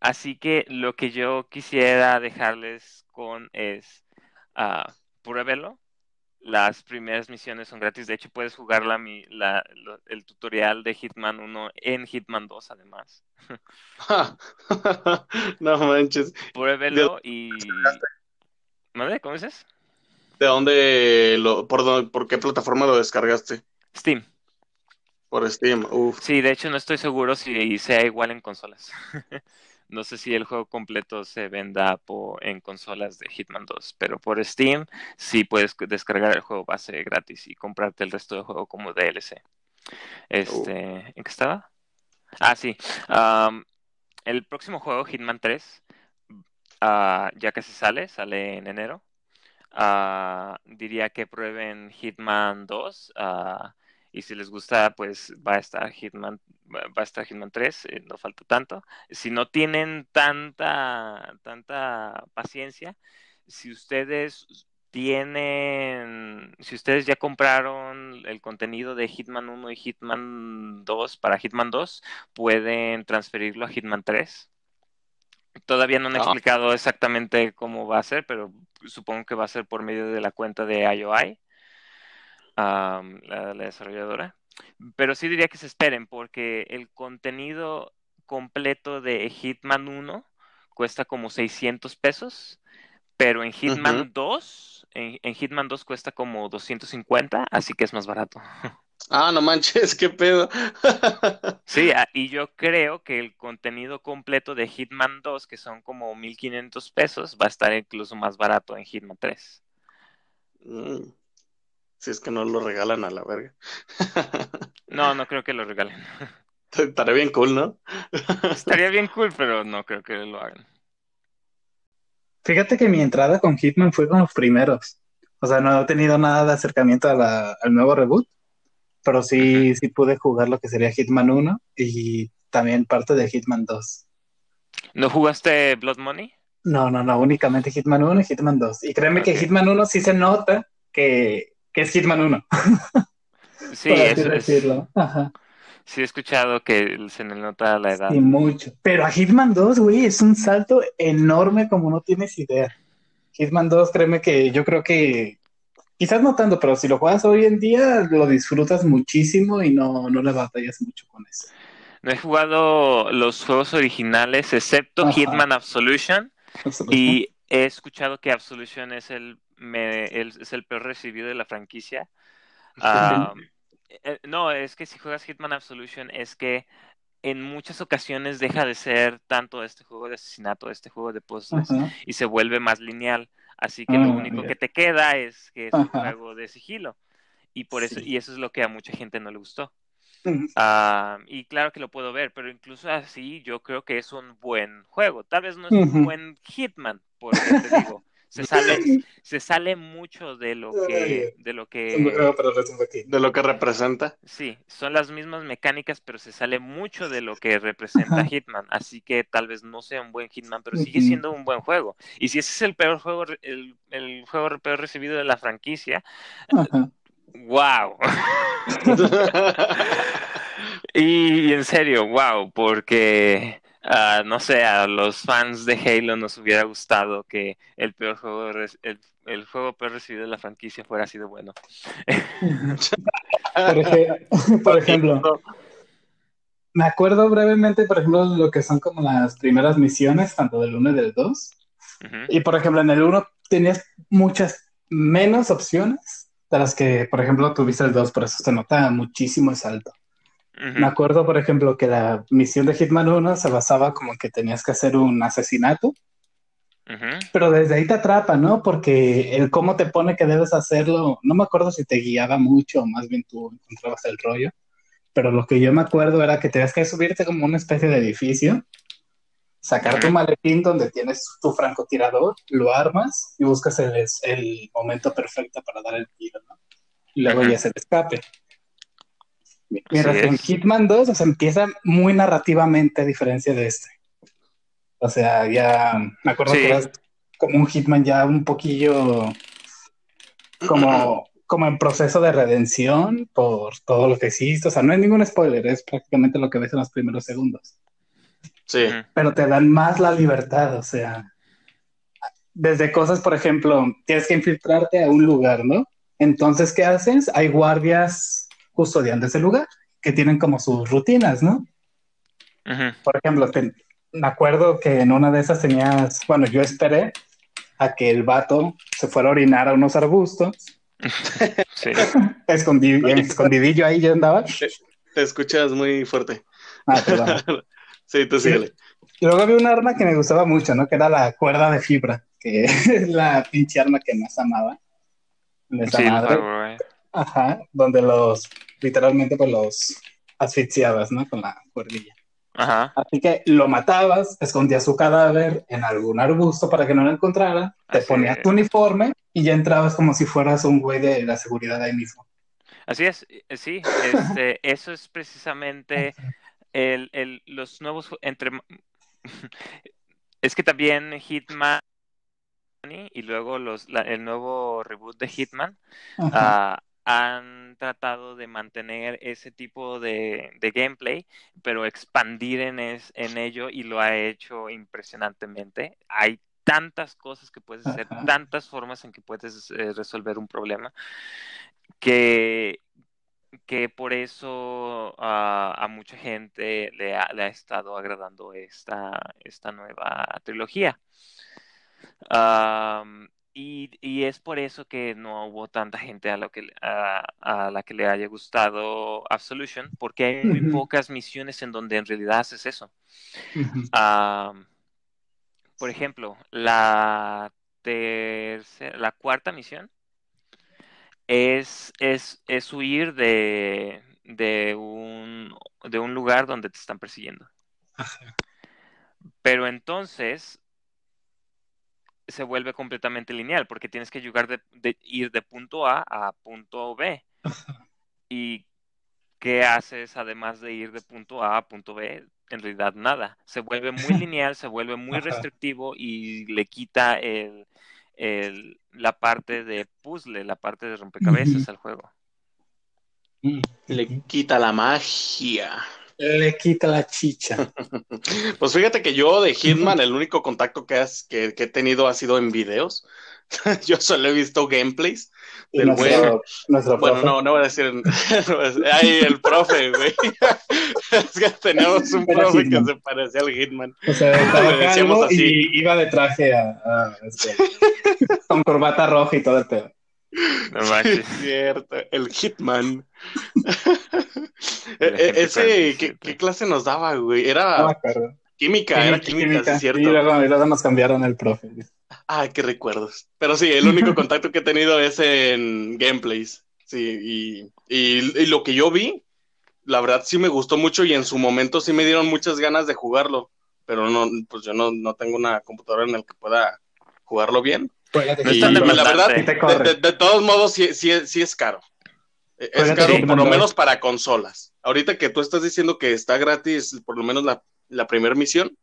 Así que lo que yo quisiera dejarles con es, uh, pruébelo, las primeras misiones son gratis. De hecho, puedes jugar la, el tutorial de Hitman 1 en Hitman 2, además. [laughs] no manches. Pruébelo y. ¿Madre? ¿Cómo dices? ¿De dónde lo, por, por qué plataforma lo descargaste? Steam. Por Steam, uff. Sí, de hecho no estoy seguro si sea igual en consolas. [laughs] No sé si el juego completo se venda en consolas de Hitman 2, pero por Steam sí puedes descargar el juego base gratis y comprarte el resto del juego como DLC. Este, ¿En qué estaba? Ah, sí. el próximo juego, Hitman 3, ah, ya casi sale, sale en enero. Ah, diría que prueben Hitman 2 y si les gusta, pues va a estar Hitman, va a estar Hitman 3, eh, no falta tanto. Si no tienen tanta, tanta paciencia, si ustedes tienen, si ustedes ya compraron el contenido de Hitman 1 y Hitman 2 para Hitman 2, pueden transferirlo a Hitman 3. Todavía no han ah. explicado exactamente cómo va a ser, pero supongo que va a ser por medio de la cuenta de IOI la, desarrolladora. Pero sí diría que se esperen porque el contenido completo de Hitman 1 cuesta como 600 pesos, pero en Hitman 2, en, Hitman 2 cuesta como 250, así que es más barato. [laughs] Ah, no manches, qué pedo. [laughs] sí, ah, y yo creo que el contenido completo de Hitman 2, que son como 1500 pesos, va a estar incluso más barato en Hitman 3. Si es que no lo regalan a la verga. [laughs] no, no creo que lo regalen. [laughs] Estaría bien cool, ¿no? Estaría bien cool, [laughs] pero no creo que lo hagan. Fíjate que mi entrada con Hitman fue con los primeros. O sea, no he tenido nada de acercamiento al nuevo reboot, pero sí, sí pude jugar lo que sería Hitman 1 y también parte de Hitman 2. ¿No jugaste Blood Money? No, no, no, únicamente Hitman 1 y Hitman 2. Y créeme que Hitman 1 sí se nota que que es Hitman 1. sí, eso es. Sí, he escuchado que se le nota la edad. Sí, mucho. Pero a Hitman 2, güey, es un salto enorme como no tienes idea. Hitman 2, créeme que yo creo que quizás no tanto, pero si lo juegas hoy en día, lo disfrutas muchísimo y no, no le batallas mucho con eso. No he jugado los juegos originales, excepto Hitman Absolution, y he escuchado que Absolution es el es el peor recibido de la franquicia. Eh, no, es que si juegas Hitman Absolution es que en muchas ocasiones deja de ser tanto este juego de asesinato, este juego de puzzles, y se vuelve más lineal. Así que lo ah, único que te queda es que es un juego de sigilo. Y por eso, y eso es lo que a mucha gente no le gustó. Y claro que lo puedo ver, pero incluso así yo creo que es un buen juego. Tal vez no es un buen Hitman, porque te digo, se sale, [laughs] se sale mucho de lo que, de lo que, de lo que representa. Sí, son las mismas mecánicas, pero se sale mucho de lo que representa Hitman. Así que tal vez no sea un buen Hitman, pero sigue siendo un buen juego. Y si ese es el peor juego, el, el juego peor recibido de la franquicia, wow. [laughs] [laughs] y en serio, wow, porque uh, no sé, a los fans de Halo nos hubiera gustado que el peor juego, el, el juego peor recibido de la franquicia fuera sido bueno. [laughs] por, ejemplo, me acuerdo brevemente, por ejemplo, lo que son como las primeras misiones, tanto del 1 y del 2. Y por ejemplo, en el 1 tenías muchas menos opciones de las que, por ejemplo, tuviste el 2, por eso se nota muchísimo el salto. Me acuerdo, por ejemplo, que la misión de Hitman 1 se basaba como en que tenías que hacer un asesinato, pero desde ahí te atrapa, ¿no? Porque el cómo te pone que debes hacerlo, no me acuerdo si te guiaba mucho o más bien tú encontrabas el rollo, pero lo que yo me acuerdo era que tenías que subirte como una especie de edificio, sacar tu maletín donde tienes tu francotirador, lo armas y buscas el, el momento perfecto para dar el tiro, ¿no? Y luego ya se escape. Mientras en Hitman 2, o sea, empieza muy narrativamente a diferencia de este. O sea, ya me acuerdo que era como un Hitman ya un poquillo como, como en proceso de redención por todo lo que hiciste. O sea, no hay ningún spoiler, es prácticamente lo que ves en los primeros segundos. Sí. Pero te dan más la libertad, o sea, desde cosas, por ejemplo, tienes que infiltrarte a un lugar, ¿no? Entonces, ¿qué haces? Hay guardias custodian de ese lugar, que tienen como sus rutinas, ¿no? Por ejemplo, me acuerdo que en una de esas tenías, bueno, yo esperé a que el vato se fuera a orinar a unos arbustos. [laughs] sí. [laughs] escondidillo ahí yo andaba. Te, escuchas muy fuerte. Ah, [laughs] sí, tú síguele. Y luego había un arma que me gustaba mucho, ¿no? Que era la cuerda de fibra, que es la pinche arma que más amaba. sí, madre. Ajá, donde los literalmente pues los asfixiabas, ¿no? Con la cuerdilla. Ajá. Así que lo matabas, escondías su cadáver en algún arbusto para que no lo encontrara, te ponías tu uniforme y ya entrabas como si fueras un güey de la seguridad ahí mismo. Así es, eh, sí, este, [laughs] eso es precisamente el, el, los nuevos entre [laughs] es que también Hitman y luego los, el nuevo reboot de Hitman han tratado de mantener ese tipo de, gameplay, pero expandir en, en ello y lo ha hecho impresionantemente. Hay tantas cosas que puedes hacer, tantas formas en que puedes eh, resolver un problema, que, que por eso a mucha gente le ha, le ha, estado agradando esta, esta nueva trilogía. Y, es por eso que no hubo tanta gente a, lo que, a, la que le haya gustado Absolution, porque hay muy pocas misiones en donde en realidad haces eso. por ejemplo, la, la cuarta misión es, es, es huir de, de, un, de un lugar donde te están persiguiendo. Pero entonces se vuelve completamente lineal porque tienes que llegar de, ir de punto A a punto B. [laughs] ¿Y qué haces además de ir de punto A a punto B? En realidad nada. Se vuelve muy [laughs] lineal, se vuelve muy restrictivo y le quita el, la parte de puzzle, la parte de rompecabezas al juego. Le quita la magia le quita la chicha. [laughs] Pues fíjate que yo de Hitman, el único contacto que, que, he tenido ha sido en videos. [laughs] yo solo he visto gameplays del nuestro, bueno, no, [laughs] no voy a decir. Ay, el profe, güey. es que tenemos un profe que se parecía al Hitman. O sea, estaba y iba de traje a, este, con corbata roja y todo el pedo. No es [laughs] cierto, el Hitman. [laughs] E, e, ese, ¿qué, clase nos daba, güey? Era química, era química, es cierto. Y luego, nos cambiaron el profe. Ay, qué recuerdos. Pero sí, el único [laughs] contacto que he tenido es en gameplays. Sí, y, y, lo que yo vi, la verdad sí me gustó mucho y en su momento sí me dieron muchas ganas de jugarlo. Pero no, pues yo no, no tengo una computadora en la que pueda jugarlo bien. Y, la verdad, de, todos modos, sí, sí, es caro. E, es caro, por lo menos para consolas. Ahorita que tú estás diciendo que está gratis, por lo menos la, la primera misión,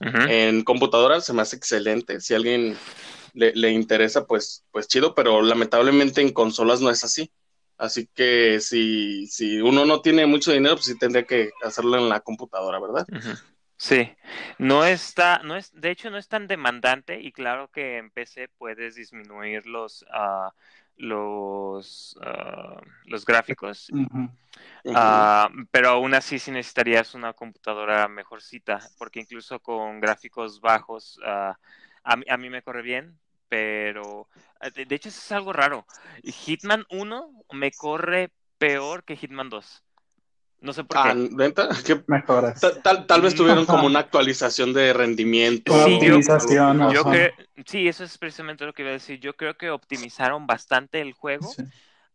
en computadora se me hace excelente. Si a alguien le, le, interesa, pues, pues chido, pero lamentablemente en consolas no es así. Así que si, si uno no tiene mucho dinero, pues sí tendría que hacerlo en la computadora, ¿verdad? Sí, no está, no es, de hecho no es tan demandante y claro que en PC puedes disminuir los, uh, los, uh, los gráficos, uh, pero aún así sí necesitarías una computadora mejorcita, porque incluso con gráficos bajos a, a mí me corre bien, pero de hecho eso es algo raro. Hitman 1 me corre peor que Hitman 2. No sé por qué. ¿Venta? Ah, [laughs] ¿Qué? Tal, tal, vez tuvieron como una actualización de rendimiento. Sí, yo, sí, eso es precisamente lo que iba a decir. Yo creo que optimizaron bastante el juego.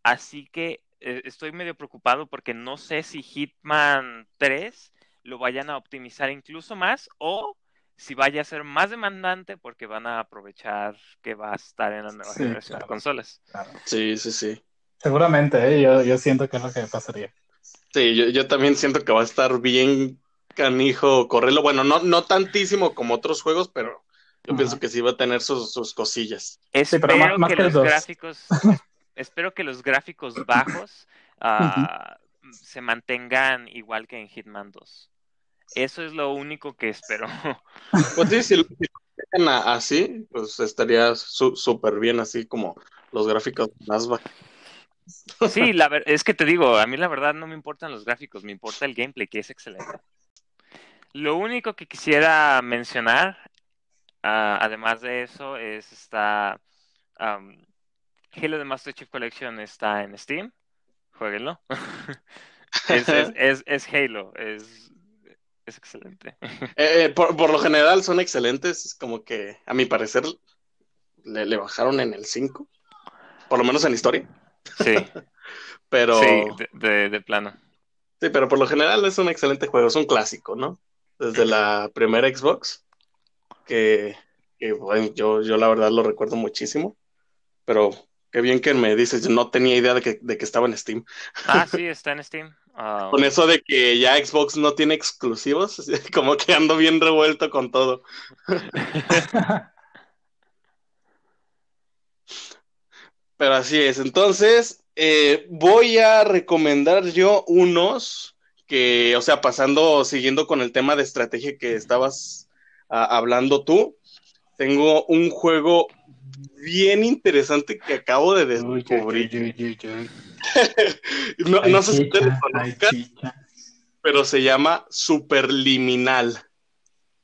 Así que eh, estoy medio preocupado porque no sé si Hitman 3 lo vayan a optimizar incluso más o si vaya a ser más demandante porque van a aprovechar que va a estar en la nueva generación de consolas. Sí, sí, sí. Seguramente, ¿eh? yo, yo siento que es lo que pasaría. Sí, yo, yo también siento que va a estar bien canijo correrlo. Bueno, no, no tantísimo como otros juegos, pero yo pienso que sí va a tener sus, sus cosillas. Espero que los gráficos, [laughs] espero que los gráficos bajos uh, se mantengan igual que en Hitman 2. Eso es lo único que espero. [laughs] Pues sí, si lo dejan así, pues estaría súper bien así como los gráficos más bajos. [laughs] Sí, la es que te digo, a mí la verdad no me importan los gráficos, me importa el gameplay, que es excelente. Lo único que quisiera mencionar, ah, además de eso, es esta Halo de Master Chief Collection está en Steam, jueguenlo. [laughs] es, es, Halo, es, es excelente. [laughs] Eh, eh, por, por, lo general son excelentes, es como que a mi parecer le, le bajaron en el 5, por lo menos en historia. Sí. [laughs] pero. Sí, de, plano. Sí, pero por lo general es un excelente juego, es un clásico, ¿no? Desde la primera Xbox, que, yo, yo la verdad lo recuerdo muchísimo, pero qué bien que me dices, yo no tenía idea de que, de que estaba en Steam. Ah, [laughs] sí, está en Steam. Ah, con eso de que ya Xbox no tiene exclusivos, [laughs] como que ando bien revuelto con todo. Pero así es. Entonces, eh, voy a recomendar yo unos que, o sea, pasando, siguiendo con el tema de estrategia que estabas ah, hablando tú, tengo un juego bien interesante que acabo de descubrir. [laughs] no, sé si te lo pero se llama Superliminal.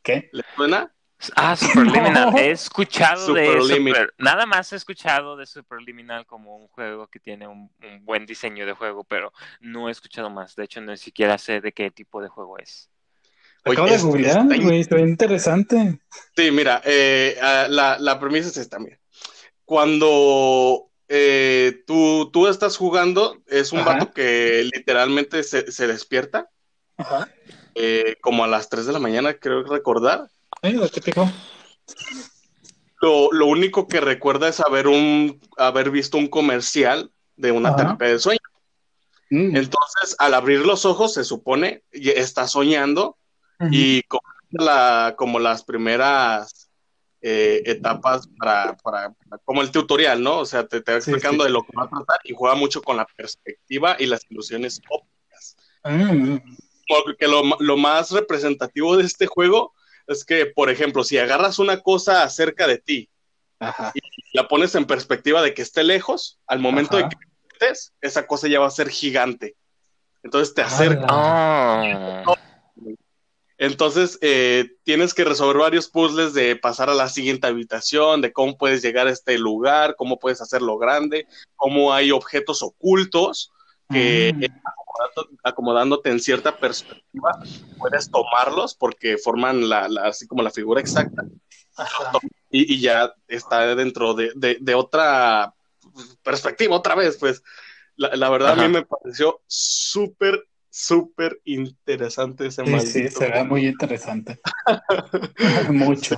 ¿Qué? ¿Le suena? Ah, Superliminal. He escuchado de Super... Nada más he escuchado de Superliminal como un juego que tiene un, buen diseño de juego, pero no he escuchado más. De hecho, ni siquiera sé de qué tipo de juego es. Acabo de googlear, güey, está interesante. Sí, mira, eh, ah, la, la, premisa es esta, mira. Cuando eh, tú, tú estás jugando, es un vato que literalmente se, se despierta, Ajá. Eh, como a las 3 de la mañana, creo recordar, lo, lo, único que recuerda es haber, un, haber visto un comercial de una terapia de sueño. Mm. Entonces, al abrir los ojos, se supone, está soñando y como, la, como las primeras eh, etapas para, para, como el tutorial, ¿no? O sea, te, te va explicando de lo que va a tratar y juega mucho con la perspectiva y las ilusiones ópticas. Mm. Porque lo, lo más representativo de este juego es que, por ejemplo, si agarras una cosa cerca de ti y la pones en perspectiva de que esté lejos, al momento de que estés, esa cosa ya va a ser gigante. Entonces te acerca. Ah. Entonces, eh, tienes que resolver varios puzzles de pasar a la siguiente habitación, de cómo puedes llegar a este lugar, cómo puedes hacerlo grande, cómo hay objetos ocultos que mm. acomodándote en cierta perspectiva puedes tomarlos porque forman la, así como la figura exacta y, ya está dentro de, otra perspectiva otra vez, pues la, verdad a mí me pareció súper súper interesante ese sí, Sí, se ve muy interesante. [laughs] Mucho.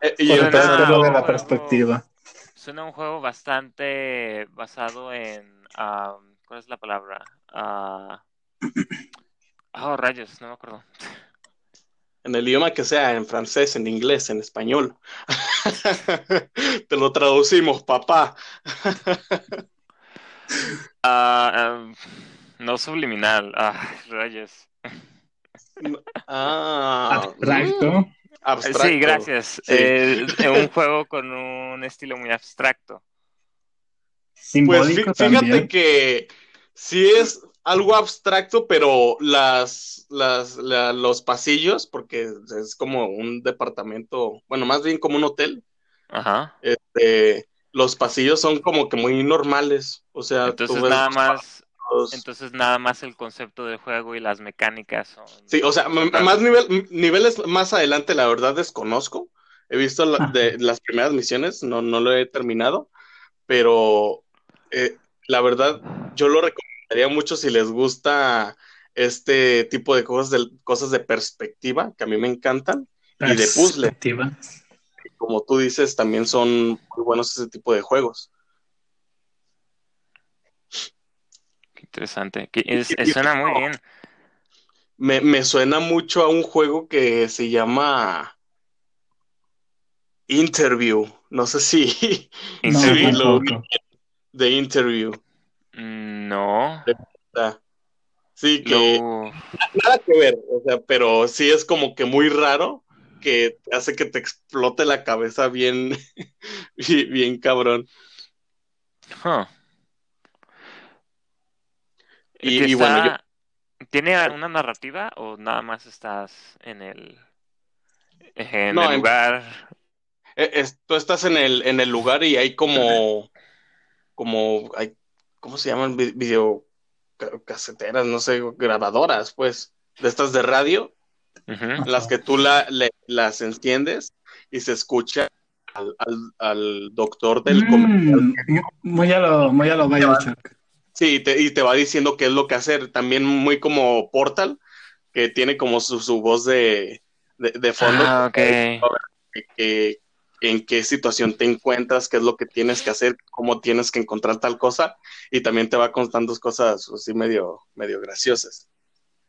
Eh, y el de la perspectiva. Suena un juego bastante basado en. ¿Cuál es la palabra? Uh, oh, rayos, no me acuerdo. En el idioma que sea, en francés, en inglés, en español. [laughs] Te lo traducimos, papá. [laughs] Ah, no subliminal. Ah, rayos. [laughs] Ah, abstracto. abstracto. Sí, gracias. Eh, un juego con un estilo muy abstracto. pues fíjate que sí es algo abstracto, pero las, las los pasillos, porque es como un departamento, bueno, más bien como un hotel. Ajá. Este, los pasillos son como que muy normales. O sea, entonces nada más entonces nada más el concepto del juego y las mecánicas son... Sí, o sea, más nivel, niveles más adelante la verdad desconozco. He visto de, las primeras misiones, no, no lo he terminado, pero eh, la verdad yo lo recomendaría mucho si les gusta este tipo de cosas de, cosas de perspectiva, que a mí me encantan, y de puzzle. Como tú dices, también son muy buenos ese tipo de juegos. interesante. suena muy bien. Me, suena mucho a un juego que se llama Interview. No sé si. [laughs] Interview. De Interview. Mm, no. Sí, que. Nada que ver, o sea, pero sí es como que muy raro que hace que te explote la cabeza bien, [laughs] bien cabrón. Y, bueno, ¿Tiene alguna narrativa o nada más estás en el, en el lugar? E, tú estás en el, en el lugar y hay como, como, hay, ¿cómo se llaman? Video caseteras, no sé, grabadoras, pues, de estas de radio, las que tú la, las enciendes y se escucha al, al, doctor del mm, Muy a lo, muy a lo Sí, y te va diciendo qué es lo que hacer. También muy como Portal, que tiene como su, voz de, de, fondo. Ah, que, en qué situación te encuentras, qué es lo que tienes que hacer, cómo tienes que encontrar tal cosa, y también te va contando cosas así medio, medio graciosas.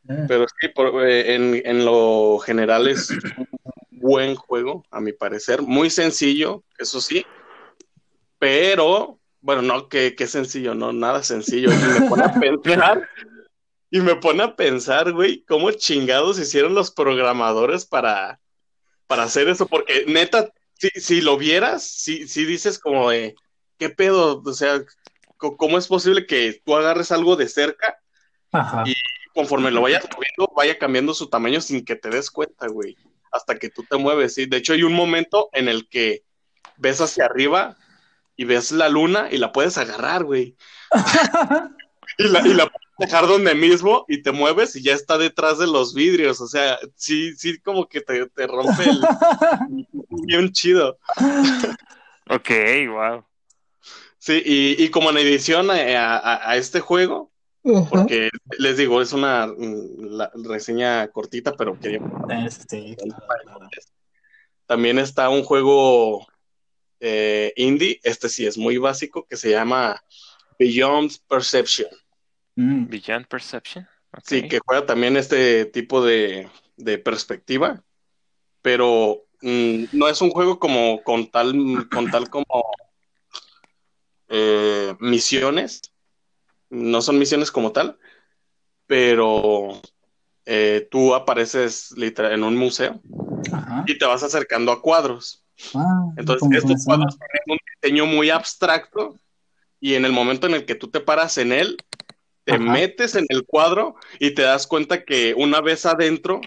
Ah. Pero sí, eh, en, en, lo general es un buen juego, a mi parecer. Muy sencillo, eso sí, pero bueno, no, qué, sencillo, no, nada sencillo. Y me pone a [laughs] pensar, y me pone a pensar, güey, cómo chingados hicieron los programadores para, para hacer eso, porque neta, si, si lo vieras, si, si dices como de, ¿qué pedo? O sea, ¿cómo es posible que tú agarres algo de cerca y conforme lo vayas moviendo, vaya cambiando su tamaño sin que te des cuenta, güey? Hasta que tú te mueves, ¿sí? De hecho, hay un momento en el que ves hacia arriba y ves la luna y la puedes agarrar, güey. [laughs] y, la, puedes dejar donde mismo y te mueves y ya está detrás de los vidrios. O sea, sí, sí, como que te, te rompe el. [laughs] bien chido. ok, wow. Sí, y, como en edición a, este juego, porque les digo, es una reseña cortita, pero quería. Este, También está un juego eh, indie, este sí es muy básico, que se llama Beyond Perception. Mm. Beyond Perception. Sí, que juega también este tipo de, perspectiva, pero mm, no es un juego como con tal, con tal como eh, misiones, no son misiones como tal, pero eh, tú apareces literal en un museo y te vas acercando a cuadros. Ah, Entonces, estos cuadros tienen un diseño muy abstracto y en el momento en el que tú te paras en él, te metes en el cuadro y te das cuenta que una vez adentro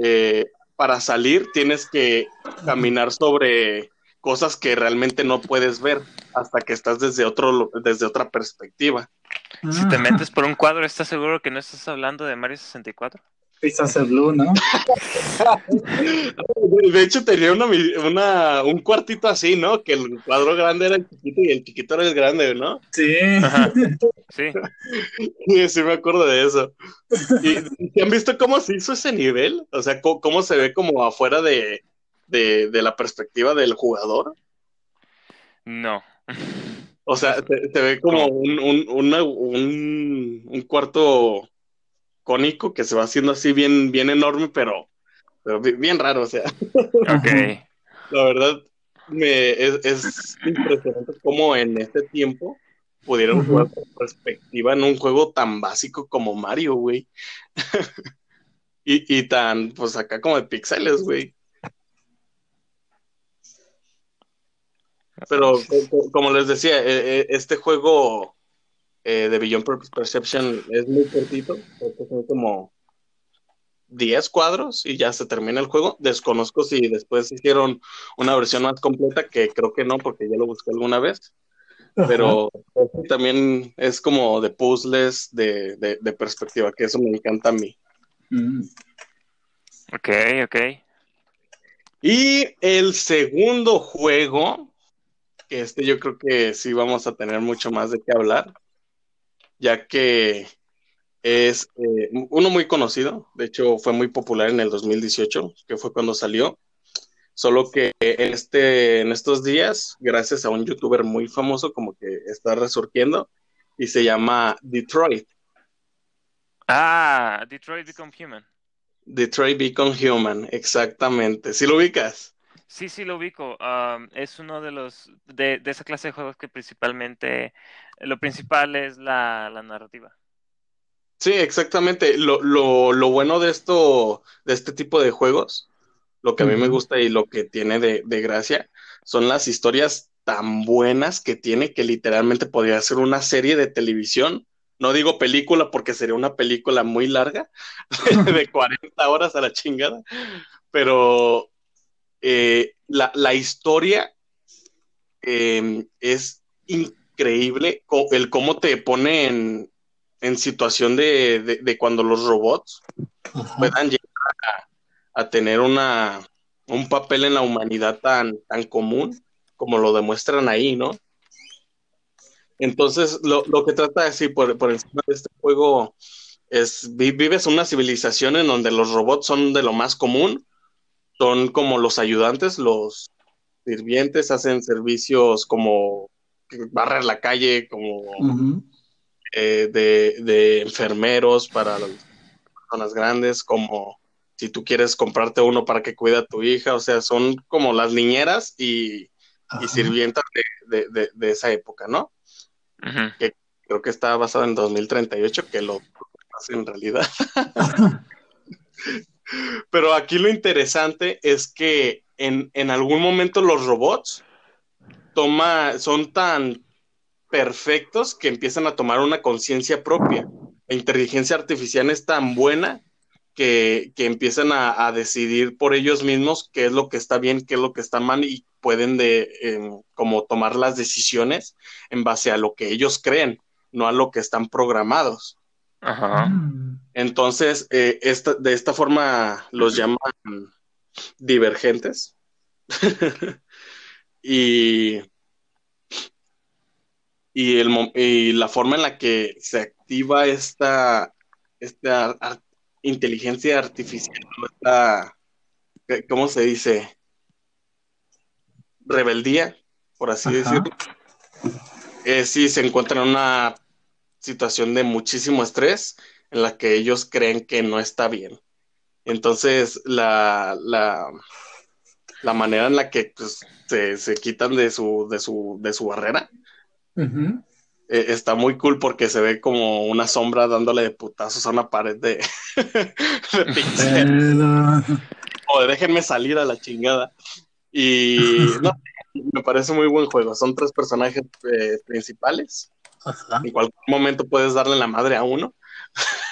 eh, para salir tienes que caminar sobre cosas que realmente no puedes ver hasta que estás desde otro desde otra perspectiva. Si te metes por un cuadro, ¿estás seguro que no estás hablando de Mario 64? El blue, ¿no? [laughs] De hecho, tenía una, un cuartito así, ¿no? Que el cuadro grande era el chiquito y el chiquito era el grande, ¿no? Sí. Sí. [laughs] Sí, sí me acuerdo de eso. ¿Y, han visto cómo se hizo ese nivel? O sea, cómo, se ve como afuera de, la perspectiva del jugador. No. O sea, se, ve como un, un, un, cuarto cónico que se va haciendo así bien, bien enorme, pero, pero bien raro, o sea. Ok. La verdad, me, es, impresionante cómo en este tiempo pudieron jugar con perspectiva en un juego tan básico como Mario, güey. [laughs] y, y tan, pues acá como de pixeles, güey. Pero como les decía, e, e, este juego eh, de Beyond Perception es muy cortito, son como 10 cuadros y ya se termina el juego. Desconozco si después hicieron una versión más completa, que creo que no, porque ya lo busqué alguna vez. Pero también es como de puzzles de, de, perspectiva, que eso me encanta a mí. Mm. Ok, ok. Y el segundo juego, que este yo creo que sí vamos a tener mucho más de qué hablar, ya que es eh, uno muy conocido, de hecho fue muy popular en el 2018, que fue cuando salió, solo que en, este, en estos días, gracias a un youtuber muy famoso, como que está resurgiendo, y se llama Detroit. Ah, Detroit Become Human. Detroit Become Human, exactamente. ¿Sí lo ubicas? Sí, sí lo ubico. es uno de los de, de, esa clase de juegos que principalmente lo principal es la, narrativa. Sí, exactamente. Lo, lo, lo, bueno de esto, de este tipo de juegos, lo que a mí me gusta y lo que tiene de, de, gracia, son las historias tan buenas que tiene que literalmente podría ser una serie de televisión. No digo película porque sería una película muy larga, [laughs] de [laughs] 40 horas a la chingada, pero eh, la, la, historia eh, es increíble increíble el cómo te pone en, en situación de, de, cuando los robots puedan llegar a, tener una, un papel en la humanidad tan, tan común como lo demuestran ahí, ¿no? Entonces, lo, lo que trata de decir por, por encima de este juego es, vives una civilización en donde los robots son de lo más común, son como los ayudantes, los sirvientes, hacen servicios como barrer la calle como eh, de, enfermeros para las personas grandes, como si tú quieres comprarte uno para que cuida a tu hija, o sea, son como las niñeras y, y sirvientas de, esa época, ¿no? Que creo que está basado en 2038, que lo hace en realidad. [laughs] Pero aquí lo interesante es que en, en algún momento los robots toma, son tan perfectos que empiezan a tomar una conciencia propia. La inteligencia artificial es tan buena que, empiezan a, decidir por ellos mismos qué es lo que está bien, qué es lo que está mal y pueden de em, como tomar las decisiones en base a lo que ellos creen, no a lo que están programados. Ajá. Entonces, eh, de esta forma los llaman divergentes. [laughs] y, y, el, y la forma en la que se activa esta, esta inteligencia artificial, esta, ¿cómo se dice? Rebeldía, por así decirlo. Eh, sí, se encuentran en una situación de muchísimo estrés en la que ellos creen que no está bien. Entonces, la, la, la manera en la que pues, se, se, quitan de su, de su, de su barrera eh, está muy cool porque se ve como una sombra dándole de putazos a una pared de, [laughs] de O déjenme salir a la chingada. Y no, me parece muy buen juego. Son tres personajes eh, principales. En cualquier momento puedes darle la madre a uno.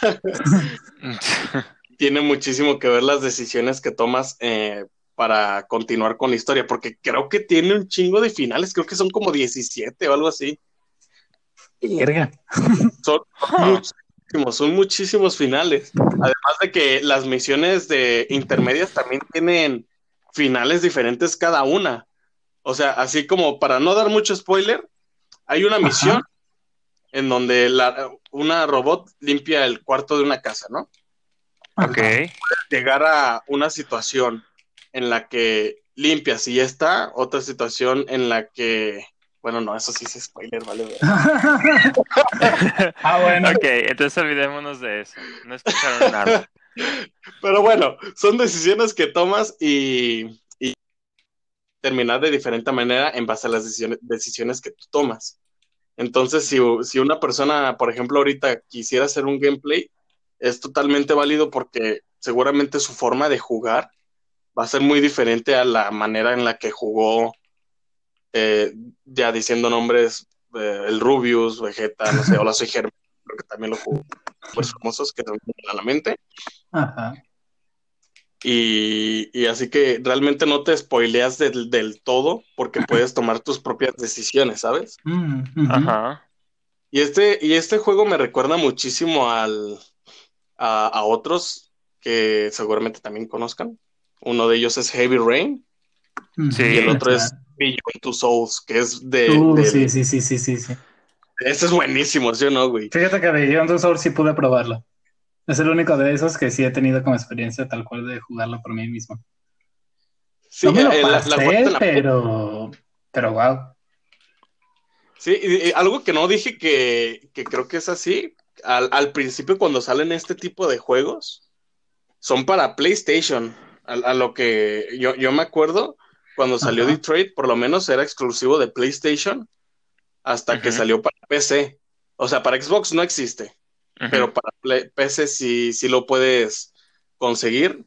[laughs] tiene muchísimo que ver las decisiones que tomas eh, para continuar con la historia, porque creo que tiene un chingo de finales, creo que son como 17 o algo así. [laughs] Son [laughs] muchísimos, son muchísimos finales. Además de que las misiones de intermedias también tienen finales diferentes cada una. O sea, así como para no dar mucho spoiler, hay una misión en donde la, una robot limpia el cuarto de una casa, ¿no? Ok. Llegar a una situación en la que limpias y ya está, otra situación en la que, bueno, no, eso sí es spoiler, vale. [laughs] ah, bueno. Ok, entonces olvidémonos de eso. No escucharon [laughs] nada. Pero bueno, son decisiones que tomas y, y terminar de diferente manera en base a las decisiones, decisiones que tú tomas. Entonces, si, si, una persona, por ejemplo, ahorita quisiera hacer un gameplay, es totalmente válido porque seguramente su forma de jugar va a ser muy diferente a la manera en la que jugó, eh, ya diciendo nombres, eh, el Rubius, Vegeta, no sé, hola soy [laughs] Germán, creo que también lo jugó, pues famosos que me a la mente. Ajá. Y, así que realmente no te spoileas del, todo porque [laughs] puedes tomar tus propias decisiones, ¿sabes? Mm, Ajá. Y este, y este juego me recuerda muchísimo al, a, otros que seguramente también conozcan. Uno de ellos es Heavy Rain. Sí, y el otro es Beyond Two Souls, que es de, uh, Sí, sí, sí, sí, sí, sí. Este es buenísimo, ¿sí o no, güey? Fíjate que Beyond Two Souls sí pude probarlo. Es el único de esos que sí he tenido como experiencia tal cual de jugarlo por mí mismo. Sí, no me lo pasé, pero, pero wow. Sí, y, algo que no dije que, que creo que es así, al, al, principio cuando salen este tipo de juegos, son para PlayStation. A, lo que yo, yo, me acuerdo, cuando salió Detroit, por lo menos era exclusivo de PlayStation hasta que salió para PC. O sea, para Xbox no existe pero para PC sí, sí lo puedes conseguir.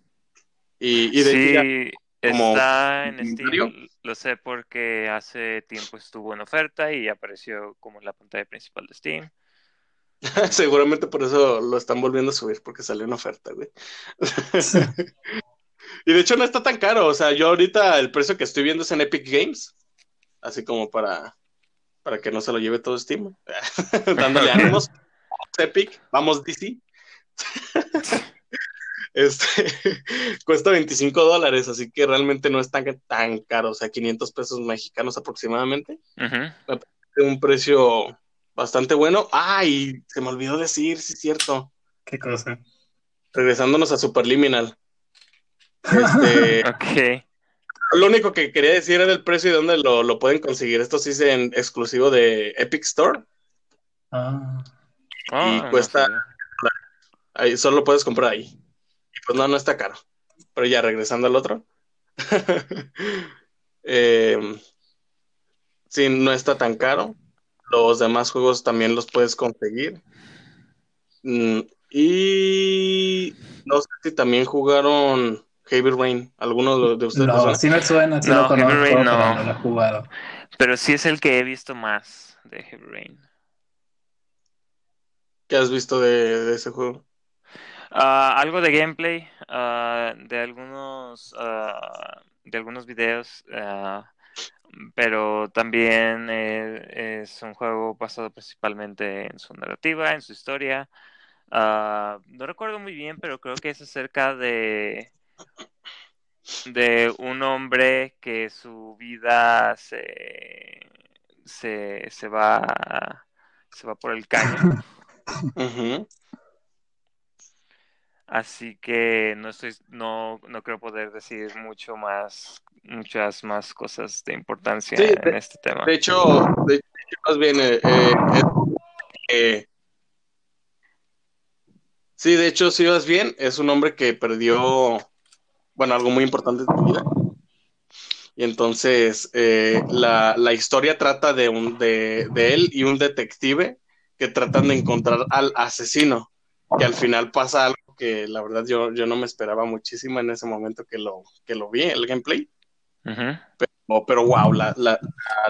Y, y de sí, está en Steam, lo sé porque hace tiempo estuvo en oferta y apareció como en la pantalla principal de Steam. [laughs] Seguramente por eso lo están volviendo a subir, porque salió en oferta, güey. [laughs] y de hecho no está tan caro, o sea, yo ahorita el precio que estoy viendo es en Epic Games, así como para, para que no se lo lleve todo Steam, [laughs] dándole [laughs] ánimos. Epic, vamos DC. [laughs] este, cuesta 25 dólares, así que realmente no es tan, tan caro, o sea, 500 pesos mexicanos aproximadamente. Un precio bastante bueno. Ay, se me olvidó decir, sí es cierto. ¿Qué cosa? Regresándonos a Superliminal. Este, [laughs] ok. Lo único que quería decir era el precio y dónde lo, lo pueden conseguir. Esto sí es en exclusivo de Epic Store. Ah y ah, cuesta. ahí, solo lo puedes comprar ahí. Y pues no, no está caro. Pero ya regresando al otro. [laughs] eh, sí, no está tan caro. Los demás juegos también los puedes conseguir. Mm, y no sé si también jugaron Heavy Rain. ¿Alguno de ustedes? No, sí me suena, sí no, Heavy Rain no. no lo he jugado. Pero sí es el que he visto más de Heavy Rain. ¿Qué has visto de, ese juego? Ah, algo de gameplay, ah, de algunos uh, de algunos videos, pero también es un juego basado principalmente en su narrativa, en su historia. no recuerdo muy bien, pero creo que es acerca de de un hombre que su vida se se, se va se va por el caño. Así que no estoy, no, no creo poder decir mucho más, muchas más cosas de importancia en este tema. De hecho, de hecho más bien, eh, eh, sí, de hecho, si vas bien, es un hombre que perdió, bueno, algo muy importante en su vida. Y entonces eh, la, la, historia trata de, un, de, de él y un detective que tratan de encontrar al asesino, que al final pasa algo que la verdad yo, yo no me esperaba muchísimo en ese momento que lo, que lo vi, el gameplay. pero, pero, wow, la, la,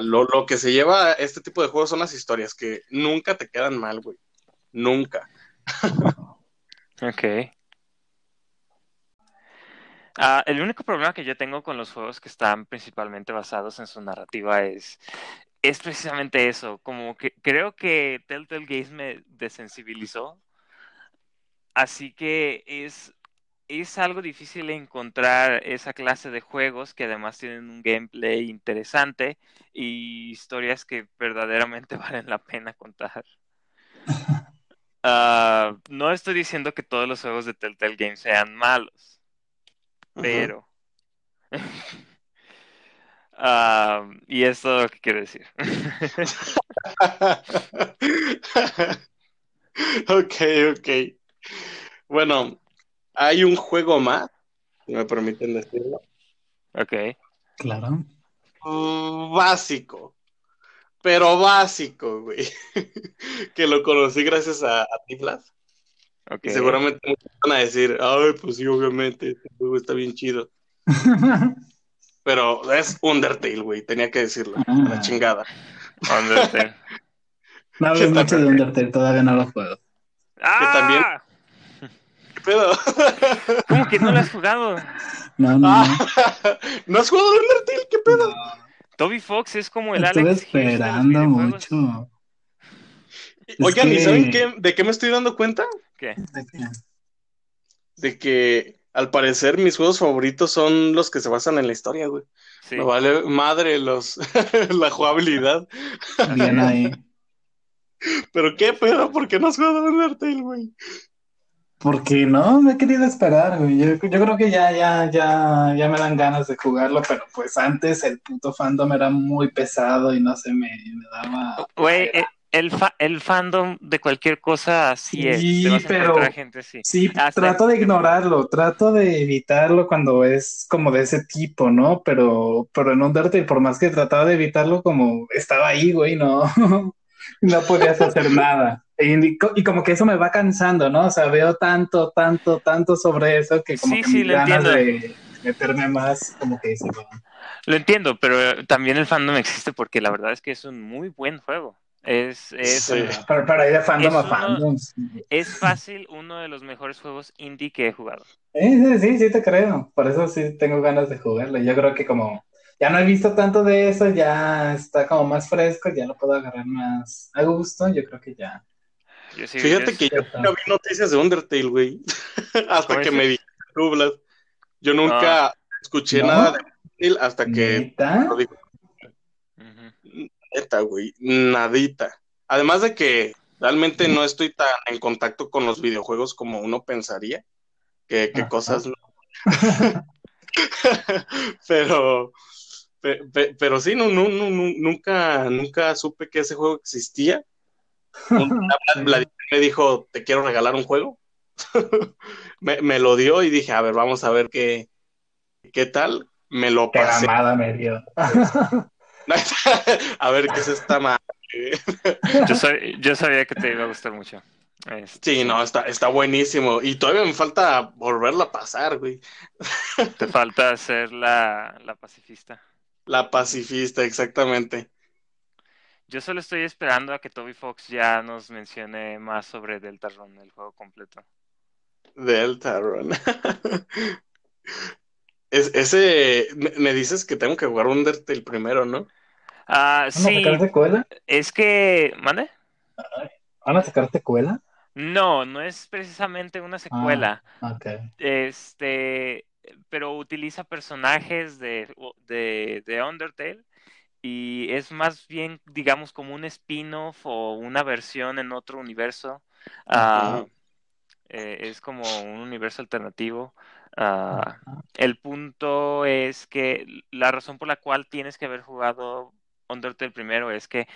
lo, lo, que se lleva este tipo de juegos son las historias que nunca te quedan mal, güey. Nunca. ok. Ah, el único problema que yo tengo con los juegos que están principalmente basados en su narrativa es, es precisamente eso. Como que creo que Telltale Games me desensibilizó. Así que es, es algo difícil encontrar esa clase de juegos que además tienen un gameplay interesante y historias que verdaderamente [laughs] valen la pena contar. Ah, no estoy diciendo que todos los juegos de Telltale Games sean malos, pero... [laughs] Ah, y es todo lo que quiero decir. [laughs] ok, ok. Bueno, hay un juego más, si me permiten decirlo. Ok. Claro. Básico. Pero básico, güey. [laughs] que lo conocí gracias a, a Tiflas. Okay. Y seguramente van a decir, ay, pues sí, obviamente, este juego está bien chido. [laughs] Pero es Undertale, güey, tenía que decirlo. Ah. La chingada. Undertale. [laughs] no hables mucho de Undertale, todavía no lo juego. ¡Ah! Que también pedo? ¿Cómo que no lo has jugado? No, no. Ah, [laughs] ¿No has jugado Undertale? ¿Qué pedo? No. Toby Fox es como el Estuve Alex esperando mucho. Oigan, que... ¿y saben qué, de qué me estoy dando cuenta? ¿Qué? ¿De qué? De que al parecer mis juegos favoritos son los que se basan en la historia, güey. Sí. No vale madre los [laughs] la jugabilidad. Bien ahí. Pero qué pedo, ¿por qué no has jugado Undertale, güey? Porque no, me he querido esperar, güey. Yo, yo, creo que ya, ya, ya, ya me dan ganas de jugarlo, pero pues antes el puto fandom era muy pesado y no sé, me, me daba. Güey, el, el, fa el, fandom de cualquier cosa así es. Sí, pero gente sí, Hasta- trato de ignorarlo, trato de evitarlo cuando es como de ese tipo, ¿no? Pero, pero en Undertale, por más que trataba de evitarlo, como estaba ahí, güey, no, [laughs] no podías hacer nada. Y, y, como que eso me va cansando, ¿no? O sea, veo tanto, tanto, tanto sobre eso que como Sí, que sí, lo ganas de meterme más, como que se. Lo entiendo, pero también el fandom existe porque la verdad es que es un muy buen juego. Es, es, Sí. Pero, pero hay de fandom Es a uno- fandom. es fácil uno de los mejores juegos indie que he jugado. Sí, sí, sí, te creo. Por eso sí tengo ganas de jugarlo. Yo creo que como ya no he visto tanto de eso, ya está como más fresco, ya lo puedo agarrar más a gusto. Yo creo que ya. Yo sí- Fíjate yo- que yo nunca vi noticias de Undertale, güey. [laughs] Hasta ¿Cómo que me dijiste. Yo nunca escuché ¿No? nada de Undertale hasta que ¿Neta? lo dijo. Ujú. Neta, güey, nadita. Además de que realmente no estoy tan en contacto con los videojuegos como uno pensaría, que, cosas no. [laughs] [laughs] pero, pe- pe- pero sí, no, no, no, nunca, nunca supe que ese juego existía. [laughs] Vladimir me dijo, te quiero regalar un juego. me, me lo dio y dije, a ver, vamos a ver qué, qué tal. Me lo pasé. me dio. A ver qué es esta madre. Yo, sab- yo sabía que te iba a gustar mucho. Este, Sí, no, está, está buenísimo. Y todavía me falta volverla a pasar, güey. Te falta ser la, la pacifista. La pacifista, exactamente. Yo solo estoy esperando a que Toby Fox ya nos mencione más sobre Deltarune, el juego completo. Deltarune. [laughs] es, ese, me, me dices que tengo que jugar Undertale primero, ¿no? Ah, ¿Van a sí, sacar secuela? es que, ¿mande? ¿Van a sacar secuela? No, no es precisamente una secuela. Ok. Este, pero utiliza personajes de, de, de Undertale y es más bien, digamos, como un spin-off o una versión en otro universo. Ah, eh, es como un universo alternativo. Ah, el punto es que la razón por la cual tienes que haber jugado Undertale primero es que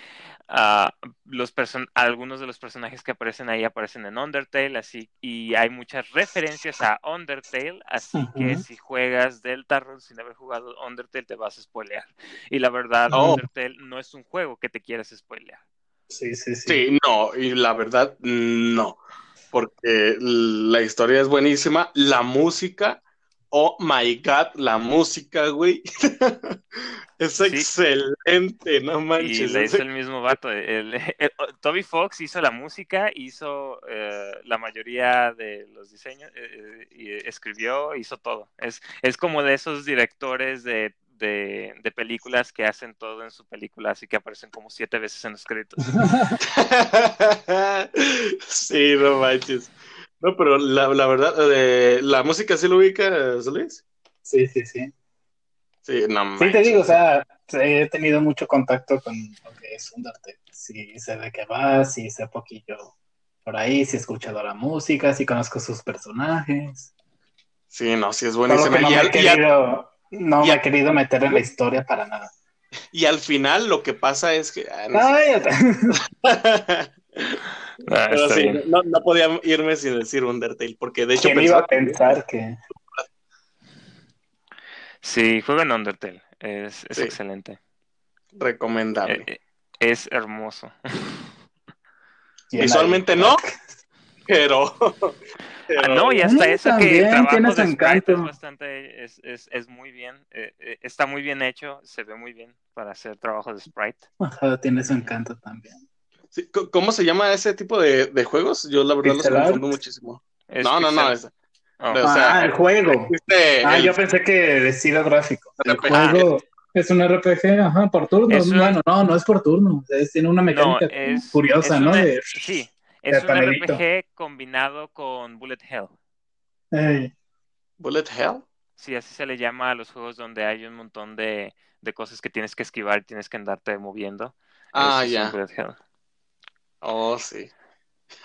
ah, los person- algunos de los personajes que aparecen ahí aparecen en Undertale, así y hay muchas referencias a Undertale, así que si juegas Deltarune sin haber jugado Undertale te vas a spoilear. Y la verdad, Oh. Undertale no es un juego que te quieras spoilear. Sí, sí, sí. Sí, no, y la verdad, no. Porque la historia es buenísima, la música, oh my god, la música, güey. [laughs] es excelente, no manches. Y le hizo el mismo vato. Toby Fox hizo la música, hizo eh, la mayoría de los diseños, eh, y escribió, hizo todo. Es, es como de esos directores de de, de, películas que hacen todo en su película, así que aparecen como siete veces en los créditos. [laughs] sí, no manches. No, pero la, la verdad, eh, ¿la música sí lo ubica, Luis? Sí, sí, sí. Sí, no Sí, te digo, o sea, he tenido mucho contacto con lo que es Undertale. Sí, sé de qué va, sí sé poquillo por ahí, sí he escuchado la música, sí conozco sus personajes. Sí, no, sí es buenísimo. no, me, he querido, no me he querido meter en la historia para nada. Y al final lo que pasa es que... Ah, [laughs] Ah, Pero sí, no, no, podía irme sin decir Undertale, porque de hecho... ¿Quién iba a pensar que...? Sí, juega en Undertale, es, es excelente. Recomendable. Eh, eh, es hermoso. [laughs] Visualmente no, pero... Ah, no, y hasta eso que el trabajo de encanto. es bastante, es, es, es muy bien, eh, está muy bien hecho, se ve muy bien para hacer trabajo de sprite. Ajá, tiene su encanto también. ¿Cómo se llama ese tipo de, de juegos? Yo la verdad los confundo muchísimo. No, no, no. Es, oh. ah, el juego. ah, yo pensé que de estilo gráfico. El juego es un RPG, ajá, por turno. Bueno, no, no es por turno. tiene una mecánica curiosa, ¿no? sí, es un RPG combinado con Bullet Hell. ¿Bullet Hell? Sí, así se le llama a los juegos donde hay un montón de, de cosas que tienes que esquivar y tienes que andarte moviendo. Ah, ya. Oh, sí.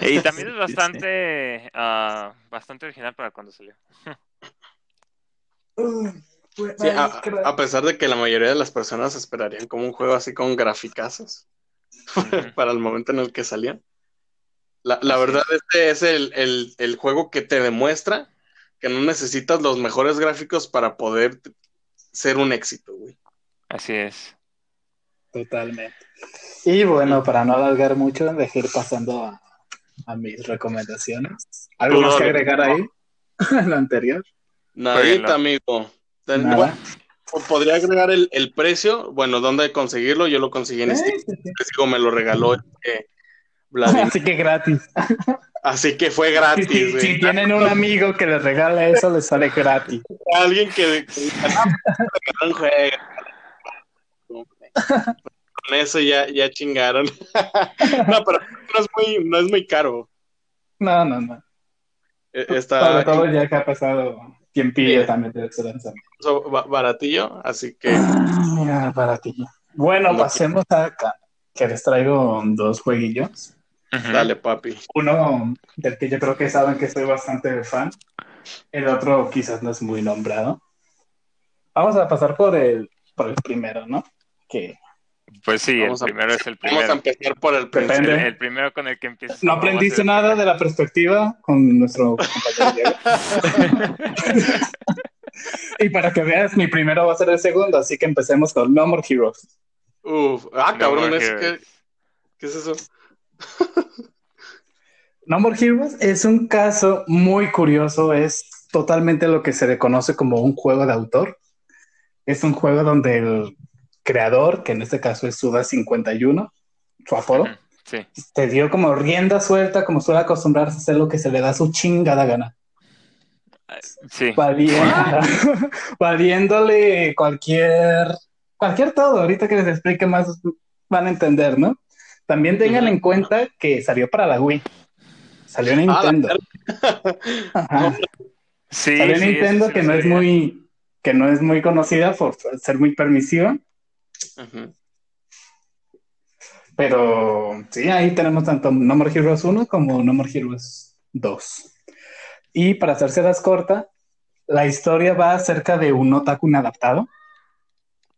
Y también es [laughs] bastante, ah, bastante original para cuando salió. [laughs] a, pesar de que la mayoría de las personas esperarían como un juego así con graficazos [laughs] para el momento en el que salían. La, la verdad, este es el, el, el, juego que te demuestra que no necesitas los mejores gráficos para poder ser un éxito, güey. Así es. Totalmente. Y bueno, para no alargar mucho, dejé ir pasando a, a mis recomendaciones. ¿Algo más que agregar ahí? [laughs] lo anterior. Nadita, amigo. Podría agregar el, el, precio. Bueno, ¿dónde conseguirlo? Yo lo conseguí en este. me lo regaló este [laughs] Así que gratis. Así que fue gratis. Si, si, tienen un amigo que les regala eso, les sale gratis. Alguien que, que, que con eso ya, ya chingaron. [laughs] no, pero no es muy, no es muy caro. No, no, no. E, está... Sobre todo ya que ha pasado tiempillo también de ese lanzamiento. baratillo, así que. Ah, baratillo. Bueno, pasemos acá, que les traigo dos jueguillos. Dale, papi. Uno del que yo creo que saben que soy bastante fan. El otro quizás no es muy nombrado. Vamos a pasar por el, por el primero, ¿no? Que pues sí, el primero es el primero. Vamos a empezar por el primero. El, primero con el que empiezas. No aprendiste nada de la perspectiva con nuestro compañero [laughs] y para que veas, mi primero va a ser el segundo, así que empecemos con No More Heroes. Uf, ah, cabrón, es que... ¿qué es eso? [laughs] no More Heroes es un caso muy curioso, es totalmente lo que se le conoce como un juego de autor. Es un juego donde el creador, que en este caso es Suda51, su apodo, te dio como rienda suelta, como suele acostumbrarse a hacer lo que se le da su chingada gana. Sí. [laughs] Valiéndole cualquier, cualquier todo. Ahorita que les explique más van a entender, ¿no? También tengan en cuenta que salió para la Wii. Salió en ah, [laughs] Nintendo. Sí, salió en Nintendo que no es muy que no es muy conocida por ser muy permisiva. Pero sí, ahí tenemos tanto No More Heroes 1 como No More Heroes 2. Y para hacerse las corta, la historia va acerca de un otaku inadaptado.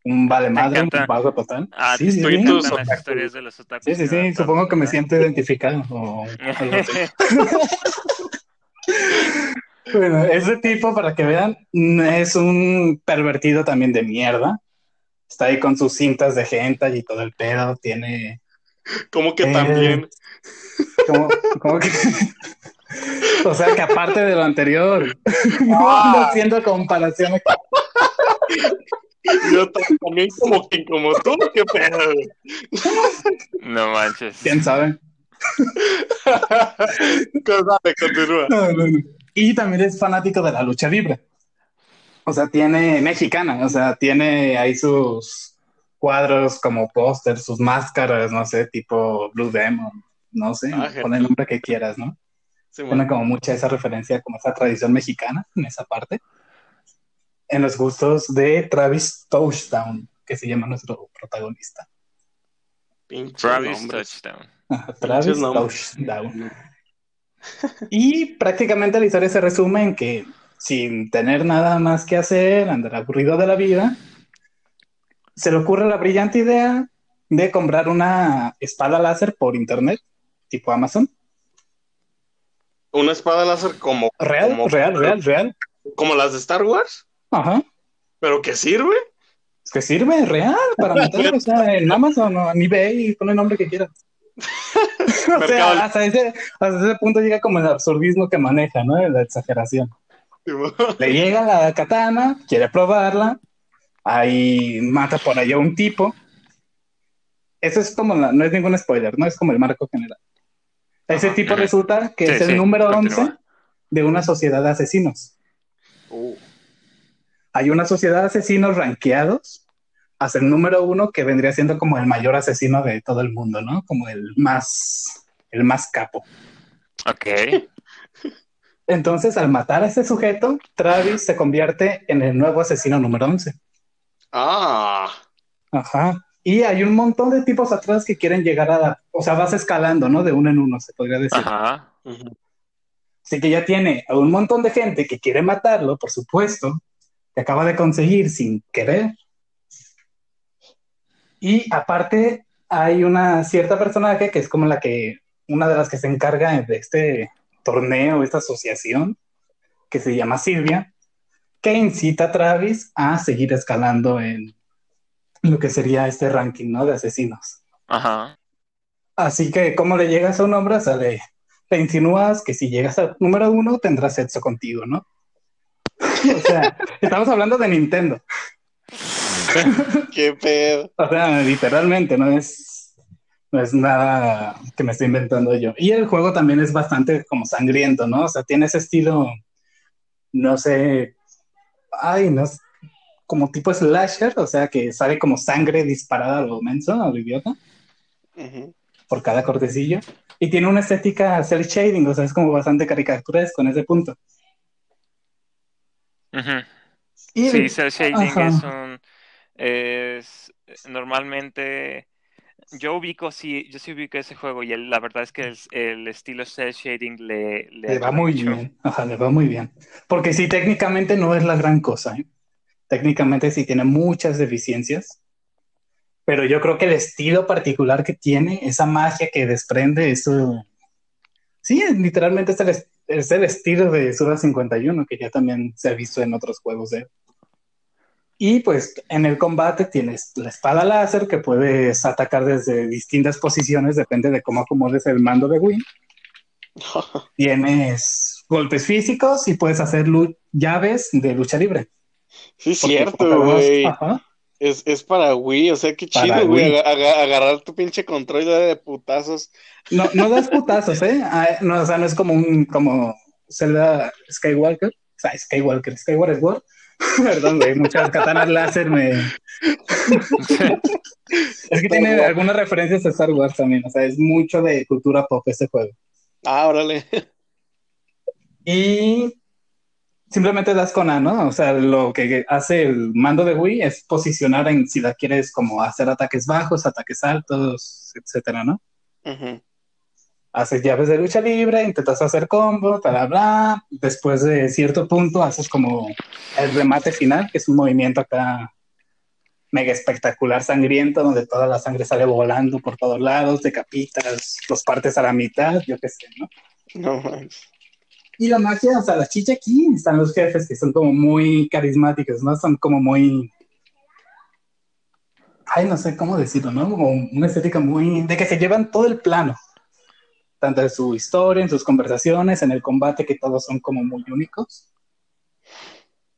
Un vale madre, un vago total. Ah, sí, sí, sí. las historias de los otakus. Sí, sí, sí, supongo que me siento identificado. [laughs] bueno, ese tipo, para que vean, es un pervertido también de mierda está ahí con sus cintas de gente y todo el pedo, tiene... ¿Cómo que también? ¿Cómo, que? [laughs] O sea que aparte de lo anterior, [laughs] no ando haciendo comparaciones. Yo también como que como tú, qué pedo. No manches. ¿Quién sabe? continúa. Y también es fanático de la lucha libre. O sea, tiene mexicana, o sea, tiene ahí sus cuadros como póster, sus máscaras, no sé, tipo Blue Demon, no sé, ah, pon el nombre que quieras, ¿no? Tiene como mucha esa referencia, como esa tradición mexicana en esa parte. En los gustos de Travis Touchdown, que se llama nuestro protagonista. Travis Touchdown. Travis Touchdown. y prácticamente la historia se resume en que sin tener nada más que hacer, andar aburrido de la vida, se le ocurre la brillante idea de comprar una espada láser por internet, tipo Amazon. Una espada láser como... Real, real, real, real. Como las de Star Wars. Ajá. ¿Pero qué sirve? Es que sirve, real, para matar, o sea, en Amazon o en eBay, pon el nombre que quieras. [laughs] o sea, hasta ese, hasta ese punto llega como el absurdismo que maneja, ¿no? La exageración. Le llega la katana, quiere probarla, ahí mata por allá un tipo. Eso es como, no es ningún spoiler, no es como el marco general. Ese tipo resulta que es el número 11 de una sociedad de asesinos. Uh. Hay una sociedad de asesinos ranqueados hasta el número uno que vendría siendo como el mayor asesino de todo el mundo, ¿no? Como el más, el más capo. Ok. [laughs] Entonces, al matar a ese sujeto, Travis se convierte en el nuevo asesino número 11. Ah. Ajá. Y hay un montón de tipos atrás que quieren llegar a, o sea, vas escalando, ¿no? De uno en uno, se podría decir. Ajá. Así que ya tiene a un montón de gente que quiere matarlo, por supuesto, que acaba de conseguir sin querer. Y aparte, hay una cierta personaje que es como la que, una de las que se encarga de este torneo, esta asociación que se llama Silvia, que incita a Travis a seguir escalando en lo que sería este ranking, ¿no? De asesinos. Ajá. Así que, ¿cómo le llegas a un hombre? O sea, le, insinúas que si llegas al número uno tendrás sexo contigo, ¿no? O sea, estamos hablando de Nintendo. Qué pedo. O sea, literalmente, no es no es nada que me estoy inventando yo. Y el juego también es bastante como sangriento, ¿no? O sea, tiene ese estilo, no sé, ay, no sé, como tipo slasher, o sea, que sale como sangre disparada a lo menso, a lo idiota, por cada cortecillo. Y tiene una estética cel shading, o sea, es como bastante caricaturesco en ese punto. Sí, cel shading es un... Es normalmente yo ubico, sí, yo sí ubico ese juego y la verdad es que el, estilo cel shading le, le, va muy bien. Ajá, le va muy bien. Porque sí, técnicamente no es la gran cosa. ¿eh? Técnicamente sí tiene muchas deficiencias. Pero yo creo que el estilo particular que tiene, esa magia que desprende, eso. Sí, literalmente es el, es el estilo de Sura 51, que ya también se ha visto en otros juegos de y pues en el combate tienes la espada láser que puedes atacar desde distintas posiciones, depende de cómo acomodes el mando de Wii. [laughs] tienes golpes físicos y puedes hacer llaves de lucha libre. Sí, cierto, güey. Es, es, para Wii, o sea, qué chido, güey, agarrar tu pinche control de putazos. No, no das putazos, ¿eh? Ah, no, o sea, no es como un, como Zelda Skywalker, o sea, Skywalker, Skywalker Sword, [laughs] Perdón, güey, muchas katanas láser me. es que tiene algunas referencias a Star Wars también, o sea, es mucho de cultura pop este juego. Ah, órale. Y simplemente das con A, ¿no? O sea, lo que hace el mando de Wii es posicionar en si la quieres como hacer ataques bajos, ataques altos, etcétera, ¿no? Ajá haces llaves de lucha libre, intentas hacer combo, bla, bla, Después de cierto punto haces como el remate final, que es un movimiento acá mega espectacular, sangriento, donde toda la sangre sale volando por todos lados, decapitas, los partes a la mitad, yo qué sé, ¿no? No más. Y la magia, o sea, la chicha aquí, están los jefes que son como muy carismáticos, ¿no? Son como muy... Ay, no sé cómo decirlo, ¿no? Como una estética muy... de que se llevan todo el plano tanto en su historia, en sus conversaciones, en el combate, que todos son como muy únicos.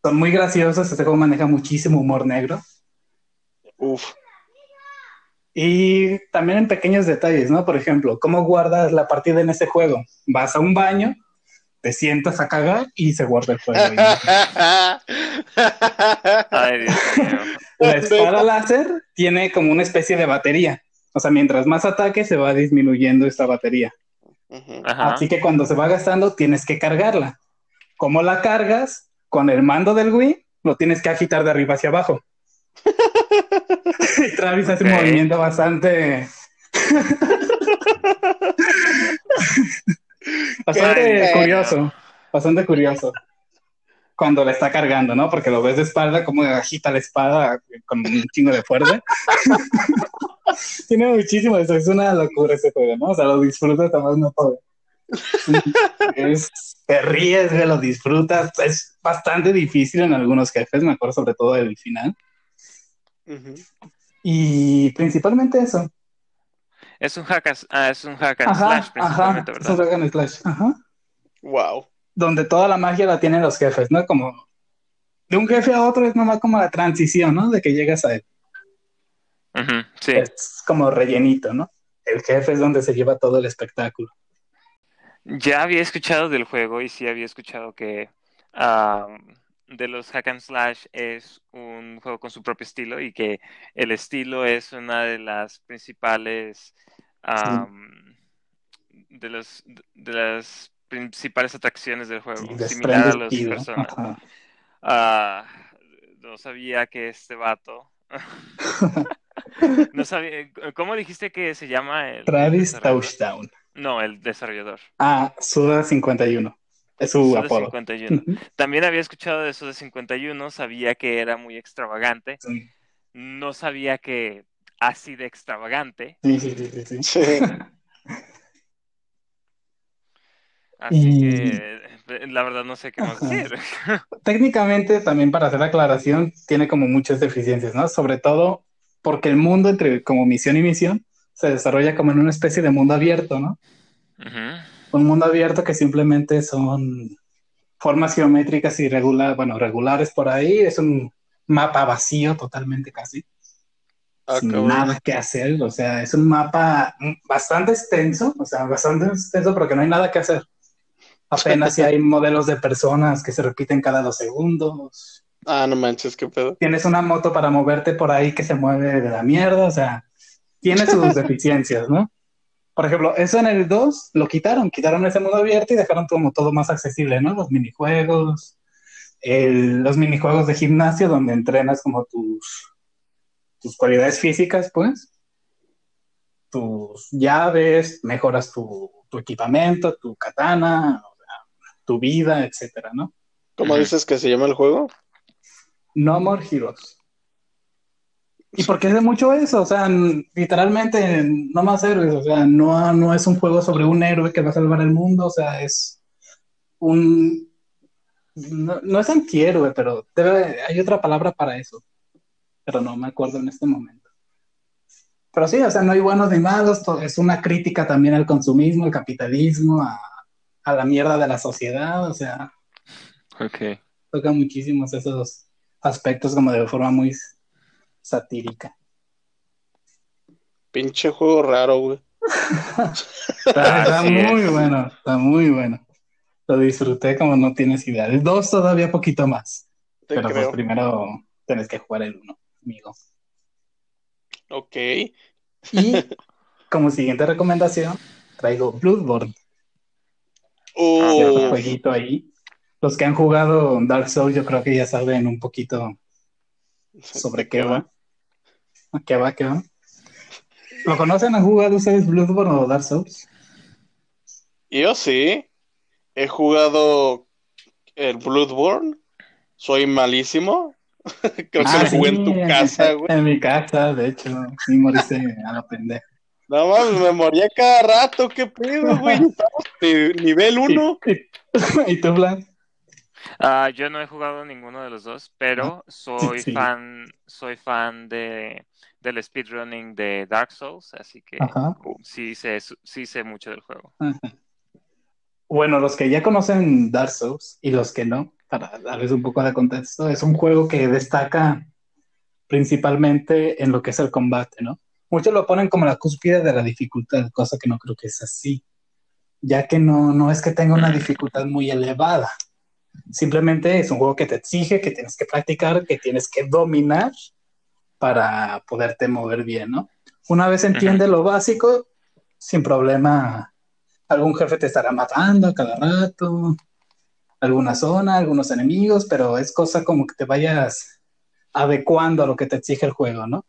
Son muy graciosos, este juego maneja muchísimo humor negro. Uf. Y también en pequeños detalles, ¿no? Por ejemplo, ¿cómo guardas la partida en ese juego? Vas a un baño, te sientas a cagar y se guarda el juego. [laughs] Ay, Dios mío. La espada láser tiene como una especie de batería. O sea, mientras más ataque se va disminuyendo esta batería. Ajá. Así que cuando se va gastando tienes que cargarla. ¿Cómo la cargas? Con el mando del Wii lo tienes que agitar de arriba hacia abajo. y [laughs] [laughs] Travis hace un movimiento bastante... bastante curioso. Bastante curioso. Cuando la está cargando, ¿no? Porque lo ves de espalda, como agita la espada con un chingo de fuerza. [laughs] Tiene muchísimo eso, es una locura ese juego, ¿no? O sea, lo disfrutas además no todo. [laughs] Es, te ríes, lo disfrutas. Es bastante difícil en algunos jefes, me acuerdo sobre todo del final. Y principalmente eso. Es un hack, as- ah, es un hack and Ajá, slash ajá. principalmente, Es un ¿verdad? hack and slash, ajá. Wow. Donde toda la magia la tienen los jefes, ¿no? Como de un jefe a otro es nomás como la transición, ¿no? De que llegas a él. Ujú, Sí. Es como rellenito, ¿no? El jefe es donde se lleva todo el espectáculo. Ya había escuchado del juego y sí había escuchado que ah, de los hack and slash es un juego con su propio estilo y que el estilo es una de las principales ah, de los de las principales atracciones del juego, Sí, similar a los personas. Ajá. Ah, no sabía que este vato [laughs] no sabía ¿cómo dijiste que se llama el Travis? Touchdown. No, el desarrollador. Ah, Suda 51. Es su apodo. 51. Ujú. [laughs] También había escuchado de eso de 51, sabía que era muy extravagante, Sí, no sabía que así de extravagante, sí, sí, sí, sí, sí. Sí. [laughs] así Y- que eh, la verdad no sé qué más Ajá. decir. [laughs] Técnicamente, también para hacer la aclaración, tiene como muchas deficiencias, ¿no? Sobre todo porque el mundo entre como misión y misión se desarrolla como en una especie de mundo abierto, ¿no? Ujú. Un mundo abierto que simplemente son formas geométricas irregulares, bueno, regulares por ahí, es un mapa vacío totalmente casi, Ah, sin cabrón. nada que hacer, o sea, es un mapa bastante extenso, o sea, bastante extenso porque no hay nada que hacer. Apenas si hay modelos de personas que se repiten cada dos segundos. [laughs] Ah, no manches, qué pedo. Tienes una moto para moverte por ahí que se mueve de la mierda, o sea, tiene sus [laughs] deficiencias, ¿no? Por ejemplo, eso en el 2 lo quitaron, quitaron ese modo abierto y dejaron como todo más accesible, ¿no? Los minijuegos, el- los minijuegos de gimnasio donde entrenas como tus, tus cualidades físicas, pues, tus llaves, mejoras tu, tu equipamiento, tu katana, o sea, tu vida, etcétera, ¿no? ¿Cómo dices que se llama el juego? No More Heroes. ¿Y por qué hace mucho eso? O sea, literalmente no más héroes. O sea, no, no es un juego sobre un héroe que va a salvar el mundo. O sea, es un. No, no es antihéroe, pero debe, hay otra palabra para eso. Pero no me acuerdo en este momento. Pero sí, o sea, no hay buenos ni malos. Es una crítica también al consumismo, al capitalismo, a, a la mierda de la sociedad. O sea, Ok. toca muchísimos esos aspectos como de forma muy satírica. Pinche juego raro, güey. [laughs] Está, muy es. bueno, está muy bueno. Lo disfruté como no tienes idea. El 2 todavía poquito más, Te pero pues primero tienes que jugar el 1, amigo. Ok. Y [laughs] como siguiente recomendación, traigo Bloodborne, cierto Uh, jueguito ahí. Los que han jugado Dark Souls yo creo que ya saben un poquito [laughs] sobre qué va. ¿Qué va? ¿Qué va? ¿Lo conocen? ¿Han jugado ustedes Bloodborne o Dark Souls? Yo sí. He jugado el Bloodborne. Soy malísimo. [laughs] Creo que Ah, lo jugué en tu casa, güey. En mi casa, de hecho, sí moriste a la pendeja. No mames, me moría cada rato. ¿Qué pedo, güey? [laughs] Estamos de nivel 1. ¿Y, y, [laughs] y tú, Blas? Ah, yo no he jugado ninguno de los dos, pero [laughs] soy fan, soy fan de del speedrunning de Dark Souls, así que sí sé, sí sé mucho del juego. Bueno, los que ya conocen Dark Souls y los que no, para darles un poco de contexto, es un juego que destaca principalmente en lo que es el combate, ¿no? Muchos lo ponen como la cúspide de la dificultad, cosa que no creo que es así, ya que no, no es que tenga una dificultad muy elevada. Simplemente es un juego que te exige, que tienes que practicar, que tienes que dominar para poderte mover bien, ¿no? Una vez entiende lo básico, sin problema, algún jefe te estará matando a cada rato, alguna zona, algunos enemigos, pero es cosa como que te vayas adecuando a lo que te exige el juego, ¿no?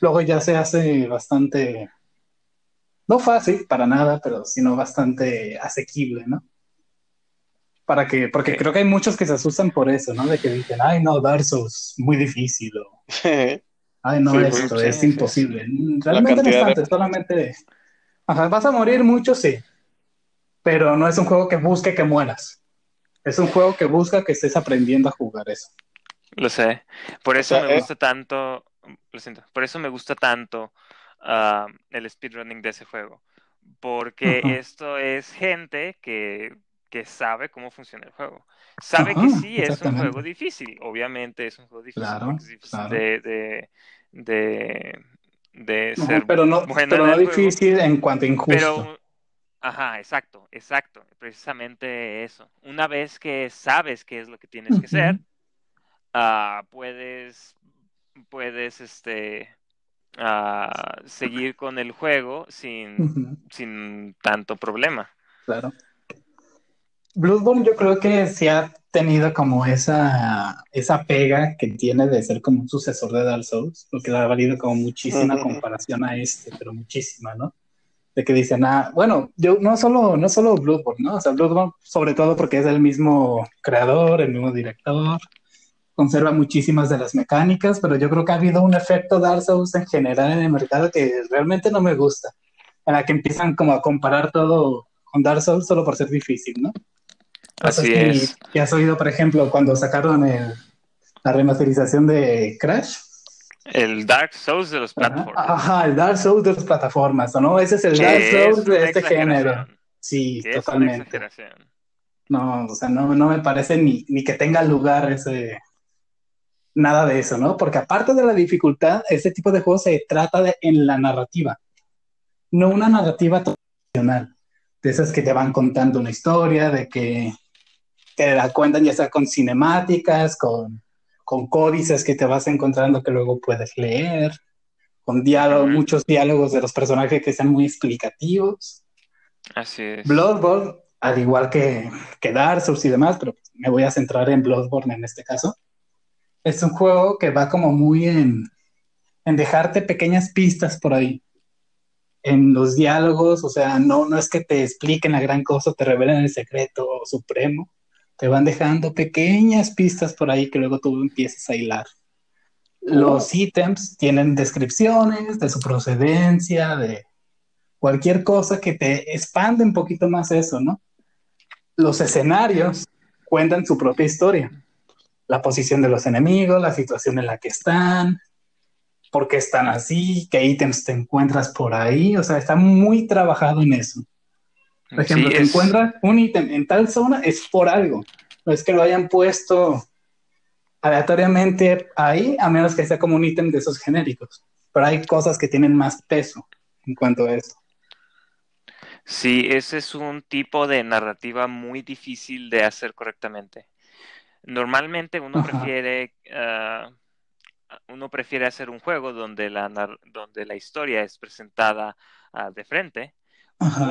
Luego ya se hace bastante, no fácil para nada, pero sino bastante asequible, ¿no? Para que, porque creo que hay muchos que se asustan por eso, ¿no? De que dicen, ay, no, Dark Souls, muy difícil. O, [laughs] ay, no, esto es imposible. Realmente no es tanto, solamente. vas a morir mucho, sí. Pero no es un juego que busque que mueras. Es un juego que busca que estés aprendiendo a jugar eso. Lo sé. Por eso me eh, gusta tanto. Lo siento. Por eso me gusta tanto ah, el speedrunning de ese juego. Porque esto es gente que que sabe cómo funciona el juego. Sabe que sí es un juego difícil, obviamente es un juego difícil, de, de, de, ser pero no, pero no difícil en cuanto a injusto. Pero, ajá, exacto, exacto, precisamente eso. Una vez que sabes qué es lo que tienes que hacer, uh, puedes, puedes, este, uh, seguir con el juego sin, sin tanto problema. Claro. Bloodborne yo creo que sí ha tenido como esa, esa pega que tiene de ser como un sucesor de Dark Souls, porque le ha valido como muchísima comparación a este, pero muchísima, ¿no? De que dicen, ah, bueno, yo no solo, no solo Bloodborne, ¿no? O sea, Bloodborne sobre todo porque es el mismo creador, el mismo director, conserva muchísimas de las mecánicas, pero yo creo que ha habido un efecto Dark Souls en general en el mercado que realmente no me gusta, en la que empiezan como a comparar todo con Dark Souls solo por ser difícil, ¿no? Así es. ¿Qué has oído, por ejemplo, cuando sacaron la remasterización de Crash? El Dark Souls de los plataformas. Ajá, el Dark Souls de las plataformas, ¿no? Ese es el Dark Souls de este género. Sí, totalmente. No, o sea, no, no me parece ni, ni que tenga lugar ese, nada de eso, ¿no? Porque aparte de la dificultad, este tipo de juegos se trata de en la narrativa, no una narrativa tradicional, de esas que te van contando una historia, de que te la cuentan ya sea con cinemáticas, con, con códices que te vas encontrando que luego puedes leer, con diálogo, muchos diálogos de los personajes que sean muy explicativos. Así es. Bloodborne, al igual que, que Dark Souls y demás, pero me voy a centrar en Bloodborne en este caso, es un juego que va como muy en, en dejarte pequeñas pistas por ahí en los diálogos, o sea, no, no es que te expliquen la gran cosa, te revelen el secreto supremo, te van dejando pequeñas pistas por ahí que luego tú empiezas a hilar. Los ítems tienen descripciones de su procedencia, de cualquier cosa que te expande un poquito más eso, ¿no? Los escenarios cuentan su propia historia. La posición de los enemigos, la situación en la que están, por qué están así, qué ítems te encuentras por ahí. O sea, está muy trabajado en eso. Por ejemplo, te encuentras un ítem en tal zona, es por algo. No es que lo hayan puesto aleatoriamente ahí, a menos que sea como un ítem de esos genéricos. Pero hay cosas que tienen más peso en cuanto a eso. Sí, ese es un tipo de narrativa muy difícil de hacer correctamente. Normalmente uno prefiere, ah, uno prefiere hacer un juego donde la, donde la historia es presentada ah, de frente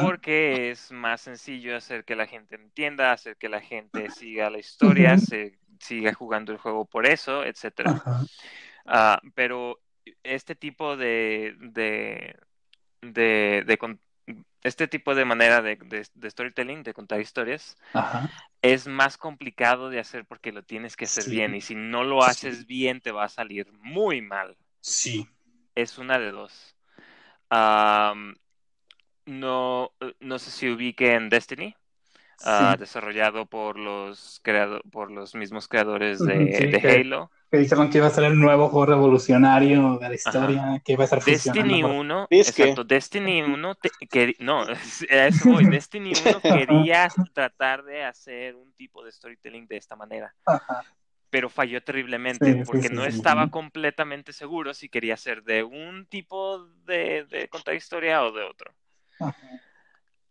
porque es más sencillo hacer que la gente entienda, hacer que la gente siga la historia, se siga jugando el juego por eso, etcétera. Ah, pero este tipo de, de, de, este tipo de manera de, de, storytelling, de contar historias, es más complicado de hacer porque lo tienes que hacer bien y si no lo haces bien te va a salir muy mal. Sí. Es una de dos no, no sé si ubique en Destiny. ah, desarrollado por los creado por los mismos creadores de, Halo. Que dijeron que iba a ser el nuevo juego revolucionario de la historia, que iba a estar Destiny 1, exacto, Destiny 1, que, no, [laughs] eso voy, Destiny [laughs] 1 quería tratar de hacer un tipo de storytelling de esta manera. Pero falló terriblemente porque no estaba completamente seguro si quería ser de un tipo de, de contar historia o de otro.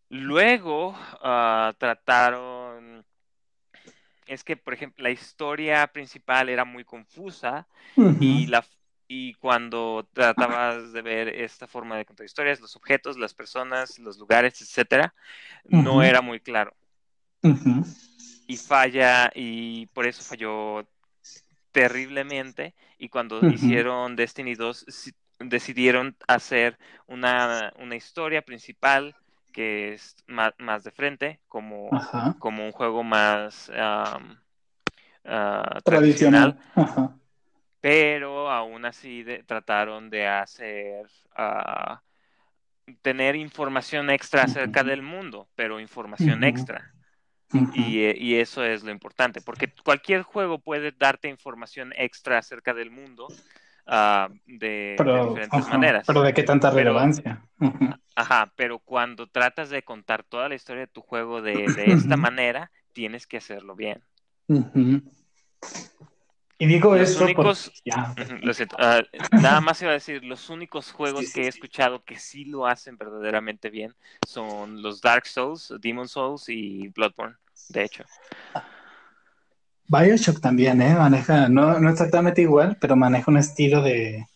Luego ah, trataron, es que por ejemplo la historia principal era muy confusa y la y cuando tratabas de ver esta forma de contar historias, los objetos, las personas, los lugares, etcétera, no era muy claro. Y falla, y por eso falló terriblemente. Y cuando hicieron Destiny 2, decidieron hacer una, una historia principal que es más, más de frente, como, como un juego más ah, tradicional. Pero aún así trataron de hacer, uh, tener información extra acerca del mundo, pero información extra. Y, eh, y, eso es lo importante, porque cualquier juego puede darte información extra acerca del mundo, Ah, de, diferentes maneras. Pero de qué tanta relevancia. Ajá, pero cuando tratas de contar toda la historia de tu juego de, [clears throat] esta manera, tienes que hacerlo bien. Y digo los eso únicos, ah, nada más iba a decir, los únicos juegos que he escuchado que sí lo hacen verdaderamente bien son los Dark Souls, Demon Souls y Bloodborne, de hecho. Bioshock también, ¿eh? Maneja, no, no exactamente igual, pero maneja un estilo de,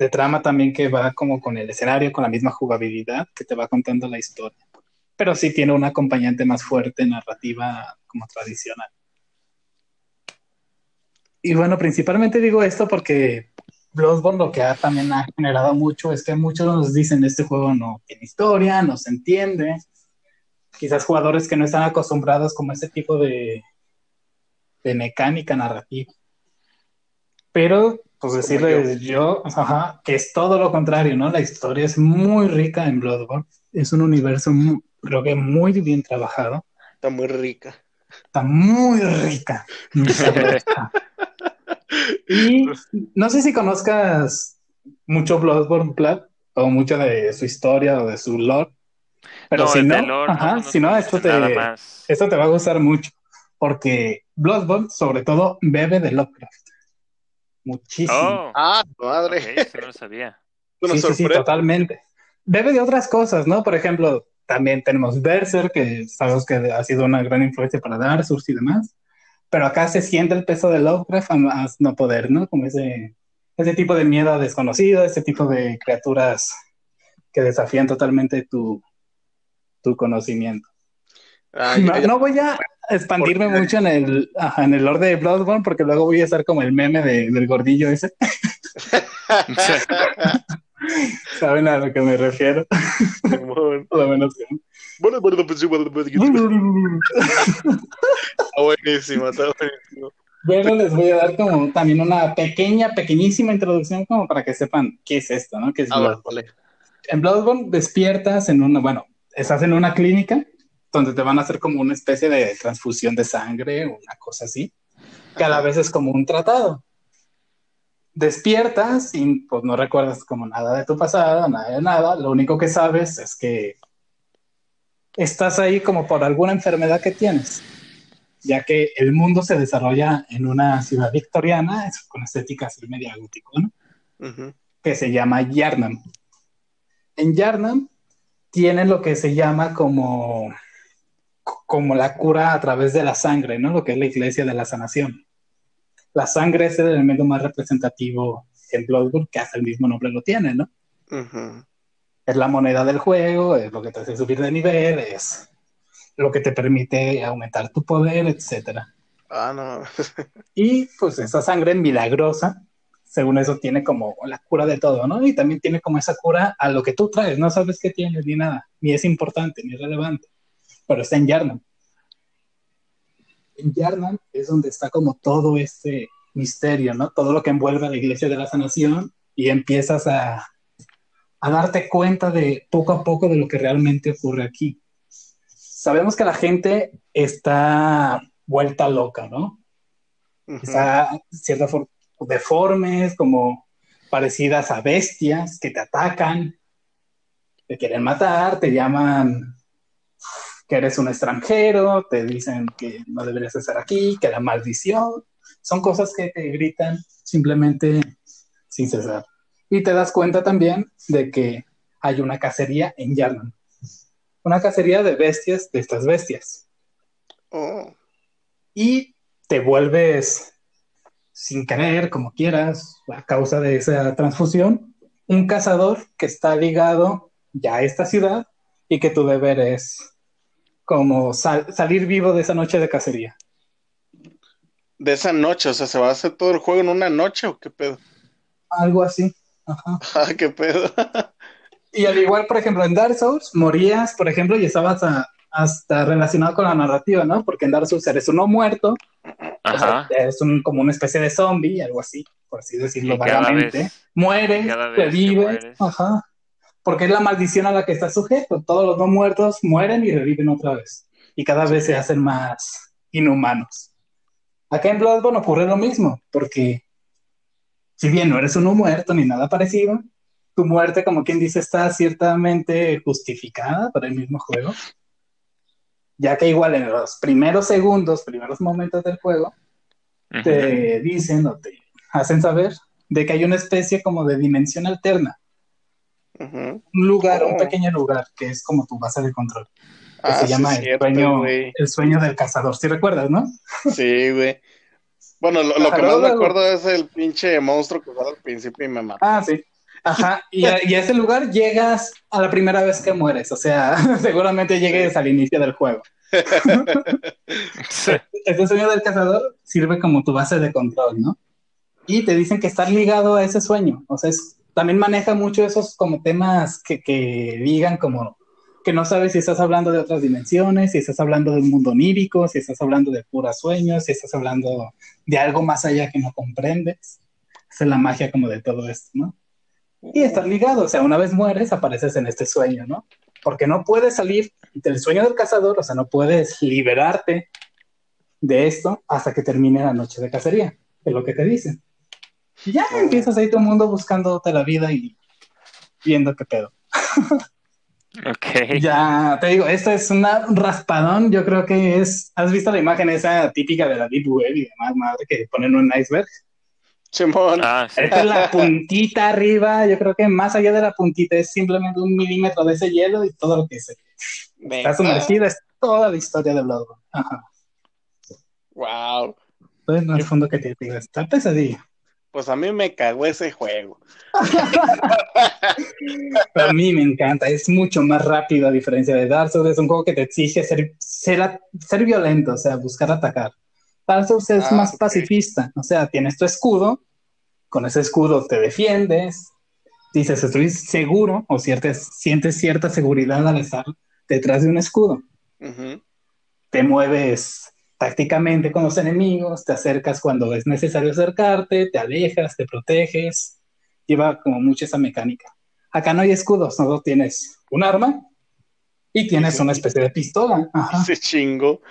de trama también que va como con el escenario, con la misma jugabilidad que te va contando la historia. Pero sí tiene un acompañante más fuerte, narrativa como tradicional. Y bueno, principalmente digo esto porque Bloodborne lo que ha, también ha generado mucho es que muchos nos dicen este juego no tiene historia, no se entiende. Quizás jugadores que no están acostumbrados como a este tipo de, de mecánica narrativa. Pero, pues decirles yo, que es todo lo contrario, ¿no? La historia es muy rica en Bloodborne. Es un universo, creo que muy bien trabajado. Está muy rica. Está muy rica. [laughs] y no sé si conozcas mucho Bloodborne Blood o mucho de su historia o de su lore. Pero si no, si no, esto te, esto te va a gustar mucho porque Bloodborne, sobre todo, bebe de Lovecraft. Muchísimo. Oh. ah, madre. no lo sabía. Sí, sí, sí, totalmente. Bebe de otras cosas, ¿no? Por ejemplo, también tenemos Berser, que sabemos que ha sido una gran influencia para Dark Souls y demás. Pero acá se siente el peso de Lovecraft a más no poder, ¿no? Como ese, ese tipo de miedo desconocido, ese tipo de criaturas que desafían totalmente tu, tu conocimiento. no, voy a expandirme mucho en el, en el lore de Bloodborne porque luego voy a estar como el meme del gordillo ese. [laughs] ¿Saben a lo que me refiero? [laughs] lo menos Bueno, bueno, pues, bueno, pues, [laughs] está buenísimo, está buenísimo. Bueno, les voy a dar como también una pequeña, pequeñísima introducción como para que sepan qué es esto, ¿no? ¿Qué es Bloodborne? En Bloodborne despiertas en una, bueno, estás en una clínica donde te van a hacer como una especie de transfusión de sangre o una cosa así. Cada vez es como un tratado. Despiertas y pues no recuerdas como nada de tu pasado, nada de nada. Lo único que sabes es que estás ahí como por alguna enfermedad que tienes, ya que el mundo se desarrolla en una ciudad victoriana con estética así media gótico, ¿no? Que se llama Yarnam. En Yarnam tienen lo que se llama como como la cura a través de la sangre, ¿no? Lo que es la iglesia de la sanación. La sangre es el elemento más representativo en Bloodborne, que hasta el mismo nombre lo tiene, ¿no? Es la moneda del juego, es lo que te hace subir de nivel, es lo que te permite aumentar tu poder, etc. Ah, no. [laughs] y pues esa sangre milagrosa, según eso, tiene como la cura de todo, ¿no? Y también tiene como esa cura a lo que tú traes, no sabes qué tienes ni nada, ni es importante, ni es relevante pero está en Yarnam. En Yarnam es donde está como todo este misterio, ¿no? Todo lo que envuelve a la iglesia de la sanación y empiezas a, a darte cuenta de poco a poco de lo que realmente ocurre aquí. sabemos que la gente está vuelta loca, ¿no? Está cierta forma deformes, como parecidas a bestias que te atacan, te quieren matar, te llaman que eres un extranjero, te dicen que no deberías estar aquí, que la maldición, son cosas que te gritan simplemente sin cesar. Y te das cuenta también de que hay una cacería en Yarnan. Una cacería de bestias, de estas bestias. Oh. Y te vuelves, sin querer, como quieras, a causa de esa transfusión, un cazador que está ligado ya a esta ciudad y que tu deber es como salir vivo de esa noche de cacería de esa noche, o sea, ¿se va a hacer todo el juego en una noche o qué pedo? Algo así. Ajá. [laughs] Ah, qué pedo. [laughs] y al igual, por ejemplo, en Dark Souls morías, por ejemplo, y estabas hasta relacionado con la narrativa, ¿no? Porque en Dark Souls eres uno muerto, Ajá. es un, como una especie de zombie, algo así, por así decirlo vagamente. Mueres, revives, ajá. Porque es la maldición a la que estás sujeto. Todos los no muertos mueren y reviven otra vez. Y cada vez se hacen más inhumanos. Acá en Bloodborne ocurre lo mismo, porque si bien no eres uno muerto ni nada parecido, tu muerte, como quien dice, está ciertamente justificada para el mismo juego, ya que igual en los primeros segundos, primeros momentos del juego, te dicen o te hacen saber de que hay una especie como de dimensión alterna. Un lugar, un oh. pequeño lugar, que es como tu base de control que se ah, llama el, sueño, el sueño del cazador. ¿Sí recuerdas, no? Sí, güey. Bueno, lo, que más me acuerdo es el pinche monstruo que sale al principio y me mata. Ah, sí. Ajá, y a, ese lugar llegas a la primera vez que mueres, o sea, [laughs] seguramente llegues al inicio del juego. [laughs] Ese sueño del cazador sirve como tu base de control, ¿no? Y te dicen que estás ligado a ese sueño, o sea, también maneja mucho esos como temas que, que digan como que no sabes si estás hablando de otras dimensiones, si estás hablando de un mundo onírico, si estás hablando de puras sueños, si estás hablando de algo más allá que no comprendes. Esa es la magia como de todo esto, ¿no? Y estás ligado, o sea, una vez mueres, apareces en este sueño, ¿no? Porque no puedes salir del sueño del cazador, o sea, no puedes liberarte de esto hasta que termine la noche de cacería, es lo que te dicen. Y ya empiezas ahí todo el mundo buscándote la vida y viendo qué pedo. Ok. Ya, te digo, esto es un raspadón. Yo creo que es. ¿Has visto la imagen esa típica de la Deep Web y demás, madre, que ponen un iceberg? Simón. Ah, Esta es la [laughs] puntita arriba. Yo creo que más allá de la puntita es simplemente un milímetro de ese hielo y todo lo que se está sumergido es toda la historia de Bloodborne. Ajá. Wow. Entonces, no es fondo que te digo, está pesadillo. Pues a mí me cagó ese juego. [laughs] a mí me encanta, es mucho más rápido a diferencia de Dark Souls, es un juego que te exige ser, ser, violento, o sea, buscar atacar. Dark Souls es ah, más pacifista, o sea, tienes tu escudo, con ese escudo te defiendes, dices, estoy seguro, o sientes cierta seguridad al estar detrás de un escudo. Te mueves tácticamente con los enemigos, te acercas cuando es necesario acercarte, te alejas, te proteges, lleva como mucho esa mecánica. Acá no hay escudos, solo tienes un arma y tienes una especie de pistola. Ajá. [laughs] Ese chingo.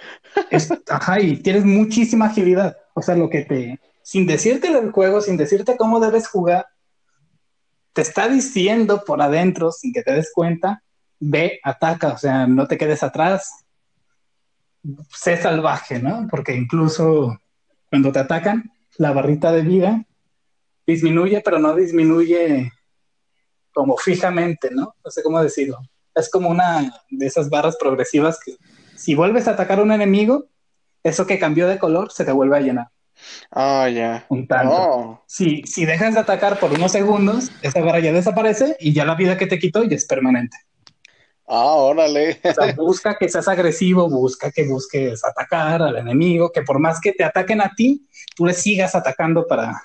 ajá, y tienes muchísima agilidad. O sea, lo que te, sin decirte el juego, sin decirte cómo debes jugar, te está diciendo por adentro, sin que te des cuenta, ve, ataca, o sea, no te quedes atrás, sé salvaje, ¿no? Porque incluso cuando te atacan, la barrita de vida disminuye, pero no disminuye como fijamente, ¿no? No sé cómo decirlo. Es como una de esas barras progresivas que si vuelves a atacar a un enemigo, eso que cambió de color se te vuelve a llenar. Ah, ya. Un tanto. Oh. Si, si dejas de atacar por unos segundos, esa barra ya desaparece y ya la vida que te quitó ya es permanente. Ah, órale. O sea, busca que seas agresivo, busca que busques atacar al enemigo, que por más que te ataquen a ti, tú le sigas atacando para.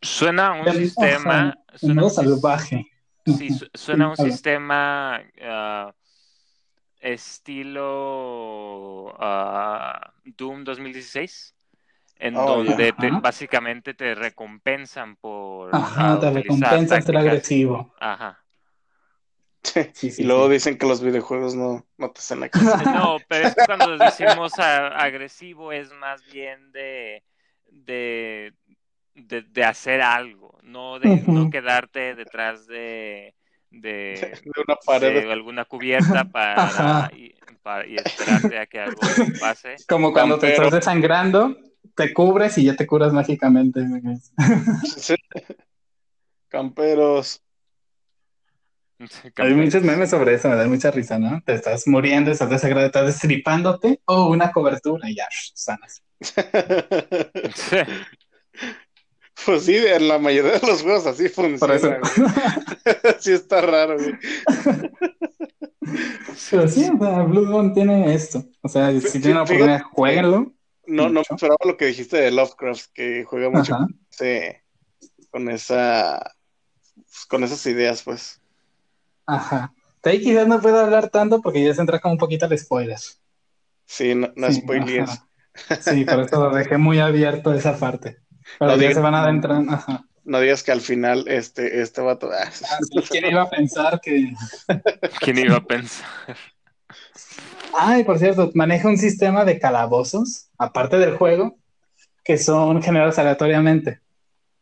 Suena un sistema. [laughs] suena un salvaje. Sí, suena un sistema ah, estilo ah, Doom 2016 en donde básicamente te recompensan por. Ajá, te recompensan ser agresivo. Ajá. [laughs] y luego dicen que los videojuegos no, no te hacen [laughs] aquí. No, pero es que cuando decimos agresivo es más bien de, de, de, hacer algo, no de no quedarte detrás de, [laughs] de, una pared. de alguna cubierta para, y, esperarte a que algo pase. Como cuando te estás desangrando, te cubres y ya te curas mágicamente. Camperos. [laughs] Hay muchos memes sobre eso, me da mucha risa, ¿no? Te estás muriendo, estás desagrado, estás destripándote o una cobertura y ya, sanas. [laughs] Pues sí, en la mayoría de los juegos así funciona. [laughs] sí está raro, güey. Pero sí, o sea, Bloodborne tiene esto. O sea, si tiene una oportunidad, jueguenlo. No, no esperaba lo que dijiste de Lovecraft, que juega mucho con esa con esas ideas, pues. Ajá. De ahí quizás no puedo hablar tanto porque ya se entra como un poquito al spoiler. Sí, no, no sí, Sí, por eso lo dejé muy abierto esa parte. Pero no ya se van a adentrar. Ajá. No digas que al final este, este vato. Ah, ¿Quién iba a pensar que.? ¿Quién iba a pensar? Ay, por cierto, maneja un sistema de calabozos, aparte del juego, que son generados aleatoriamente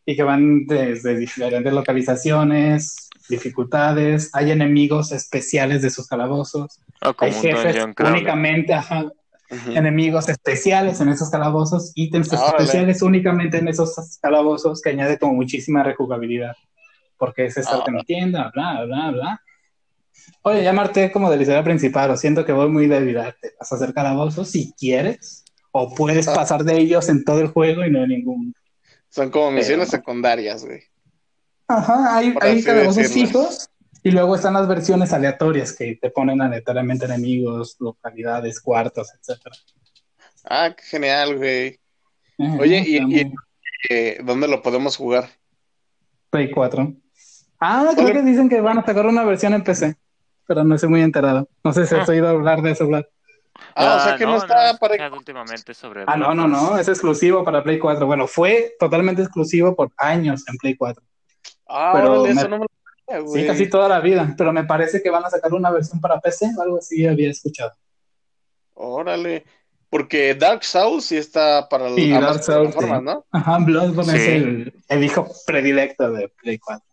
y que van desde diferentes localizaciones, dificultades, hay enemigos especiales de sus calabozos, ah, hay jefes únicamente, enemigos especiales en esos calabozos, ítems especiales únicamente en esos calabozos que añade como muchísima rejugabilidad, porque es estar en tienda, bla, bla, bla. Oye, llamarte como del historia principal, o siento que voy muy débil, te vas a hacer calabozos si quieres, o puedes ah. pasar de ellos en todo el juego y no hay ningún... Son como misiones secundarias, güey. Ajá, hay, hay calabozos fijos y luego están las versiones aleatorias que te ponen aleatoriamente enemigos, localidades, cuartos, etcétera. Ah, qué genial, güey. Oye, ¿y, eh, dónde lo podemos jugar? Play 4. Ah, creo que dicen que van a sacar una versión en PC, pero no estoy muy enterado. No sé si has ah. oído hablar de eso, Vlad. Ah, o sea que no, está para. Últimamente sobre ah, no, no, no, es exclusivo para Play 4. Bueno, fue totalmente exclusivo por años en Play 4. Ah, pero eso no me lo Sí, casi toda la vida, pero me parece que van a sacar una versión para PC o algo así había escuchado. Órale, porque Dark Souls sí está para las sí, plataformas, ¿no? Ajá, Bloodborne es el, el, hijo predilecto de Play 4.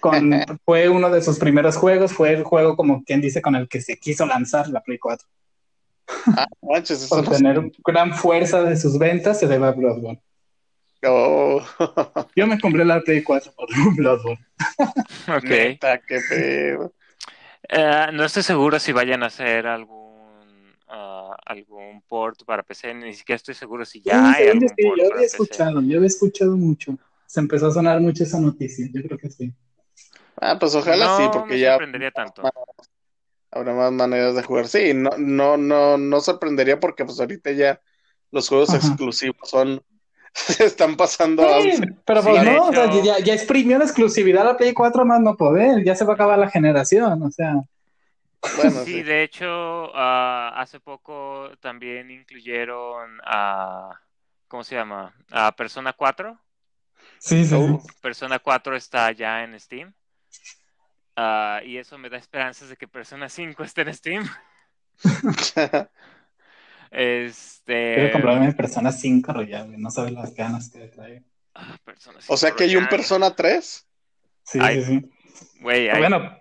Con, [laughs] fue uno de sus primeros juegos, fue el juego como quien dice con el que se quiso lanzar la Play 4. Ah, manches, Por tener gran fuerza de sus ventas se debe a Bloodborne. Oh. [laughs] Yo me compré la Play 4 por Bloodborne. ok. qué feo. Eh, no estoy seguro si vayan a hacer algún uh, algún port para PC, ni siquiera estoy seguro si ya hay algún port Yo había escuchado, yo había escuchado mucho. Se empezó a sonar mucho esa noticia, yo creo que sí. Ah, pues ojalá sí, porque me ya sorprendería tanto. habrá más maneras de jugar. Sí, no, no, no, no sorprendería porque pues ahorita ya los juegos exclusivos son [laughs] se están pasando Pero pues no, o sea, ya, ya exprimió la exclusividad a Play 4 más no poder, ya se va a acabar la generación, o sea. Bueno, sí, de hecho, ah, hace poco también incluyeron a, ¿cómo se llama? A Persona 4. Sí, sí, Persona 4 está ya en Steam. Ah, y eso me da esperanzas de que Persona 5 esté en Steam. [laughs] Este. Quiero comprarme Persona 5 Royal, no sabes las ganas que trae. Ah, o sea que hay un Persona 3. Sí, sí, sí. bueno,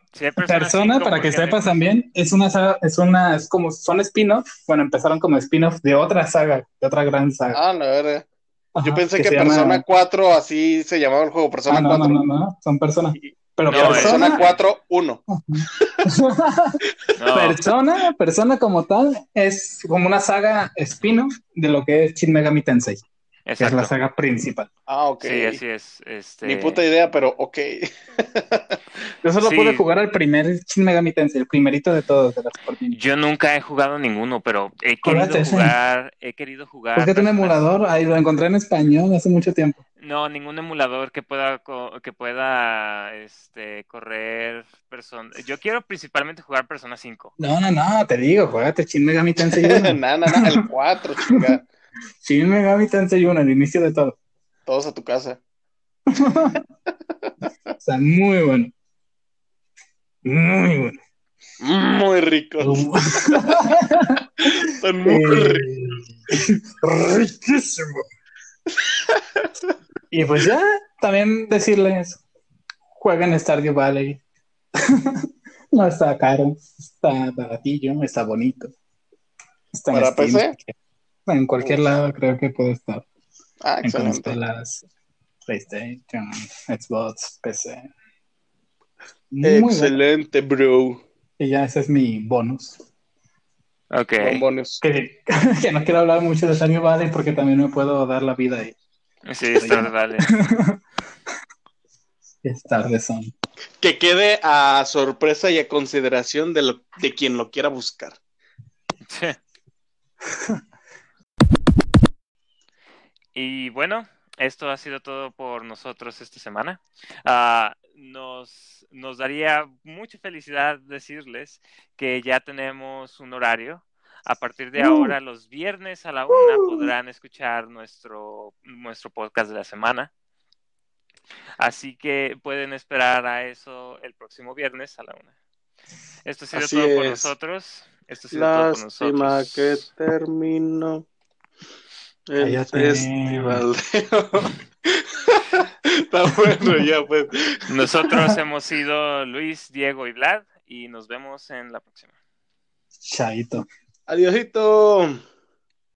Persona, para que sepas también, es una saga, es una, es como, son spin-off, bueno, empezaron como spin-off de otra saga, de otra gran saga. Ah, la verdad. Yo pensé que, Persona 4 así se llamaba el juego, Persona ah, 4. No, no, no, son Persona. Pero persona, 4, 1. [laughs] Persona, persona como tal, es como una saga spin de lo que es Shin Megami Tensei. Que es la saga principal. Ah, ok. Sí, así es. Este... Ni puta idea, pero ok. [laughs] Yo solo pude jugar al primer Shin Megami Tensei, el primerito de todos. De Yo nunca he jugado ninguno, pero he querido jugar. He querido jugar. ¿Por qué tiene emulador? Ahí lo encontré en español hace mucho tiempo. No, ningún emulador que pueda que pueda este correr persona. Yo quiero principalmente jugar Persona 5. No, no, no, te digo, juegate Shin Megami Tensei 1. no, no, no, el 4, chinga. [laughs] Shin Megami Tensei 1, el inicio de todo. Todos a tu casa. [laughs] sea, muy bueno. Muy bueno. Muy ricos. [laughs] Son muy ricos. Riquísimo. y pues ya, también decirles, jueguen Stardew Valley. [laughs] no está caro, está baratillo, está bonito. Está ¿Para PC? En cualquier lado creo que puede estar. Ah, excelente. En PlayStation, Xbox, PC. excelente, bro. Y ya ese es mi bonus. Ok. bonus. Que, [laughs] que, no quiero hablar mucho de Stardew Valley porque también me puedo dar la vida ahí. Sí, Stardew Valley. [laughs] es tarde son. Que quede a sorpresa y a consideración de, lo, de quien lo quiera buscar. [laughs] Y bueno, esto ha sido todo por nosotros esta semana. Uh, nos, nos daría mucha felicidad decirles que ya tenemos un horario. A partir de uh. ahora, los viernes a la una, uh. podrán escuchar nuestro, nuestro podcast de la semana. Así que pueden esperar a eso el próximo viernes a la una. Esto ha sido todo por nosotros. Esto ha sido todo por nosotros. que terminó el festival [laughs] [laughs] Está bueno, ya pues. Nosotros hemos sido Luis, Diego y Vlad y nos vemos en la próxima. Chaito. Adiósito.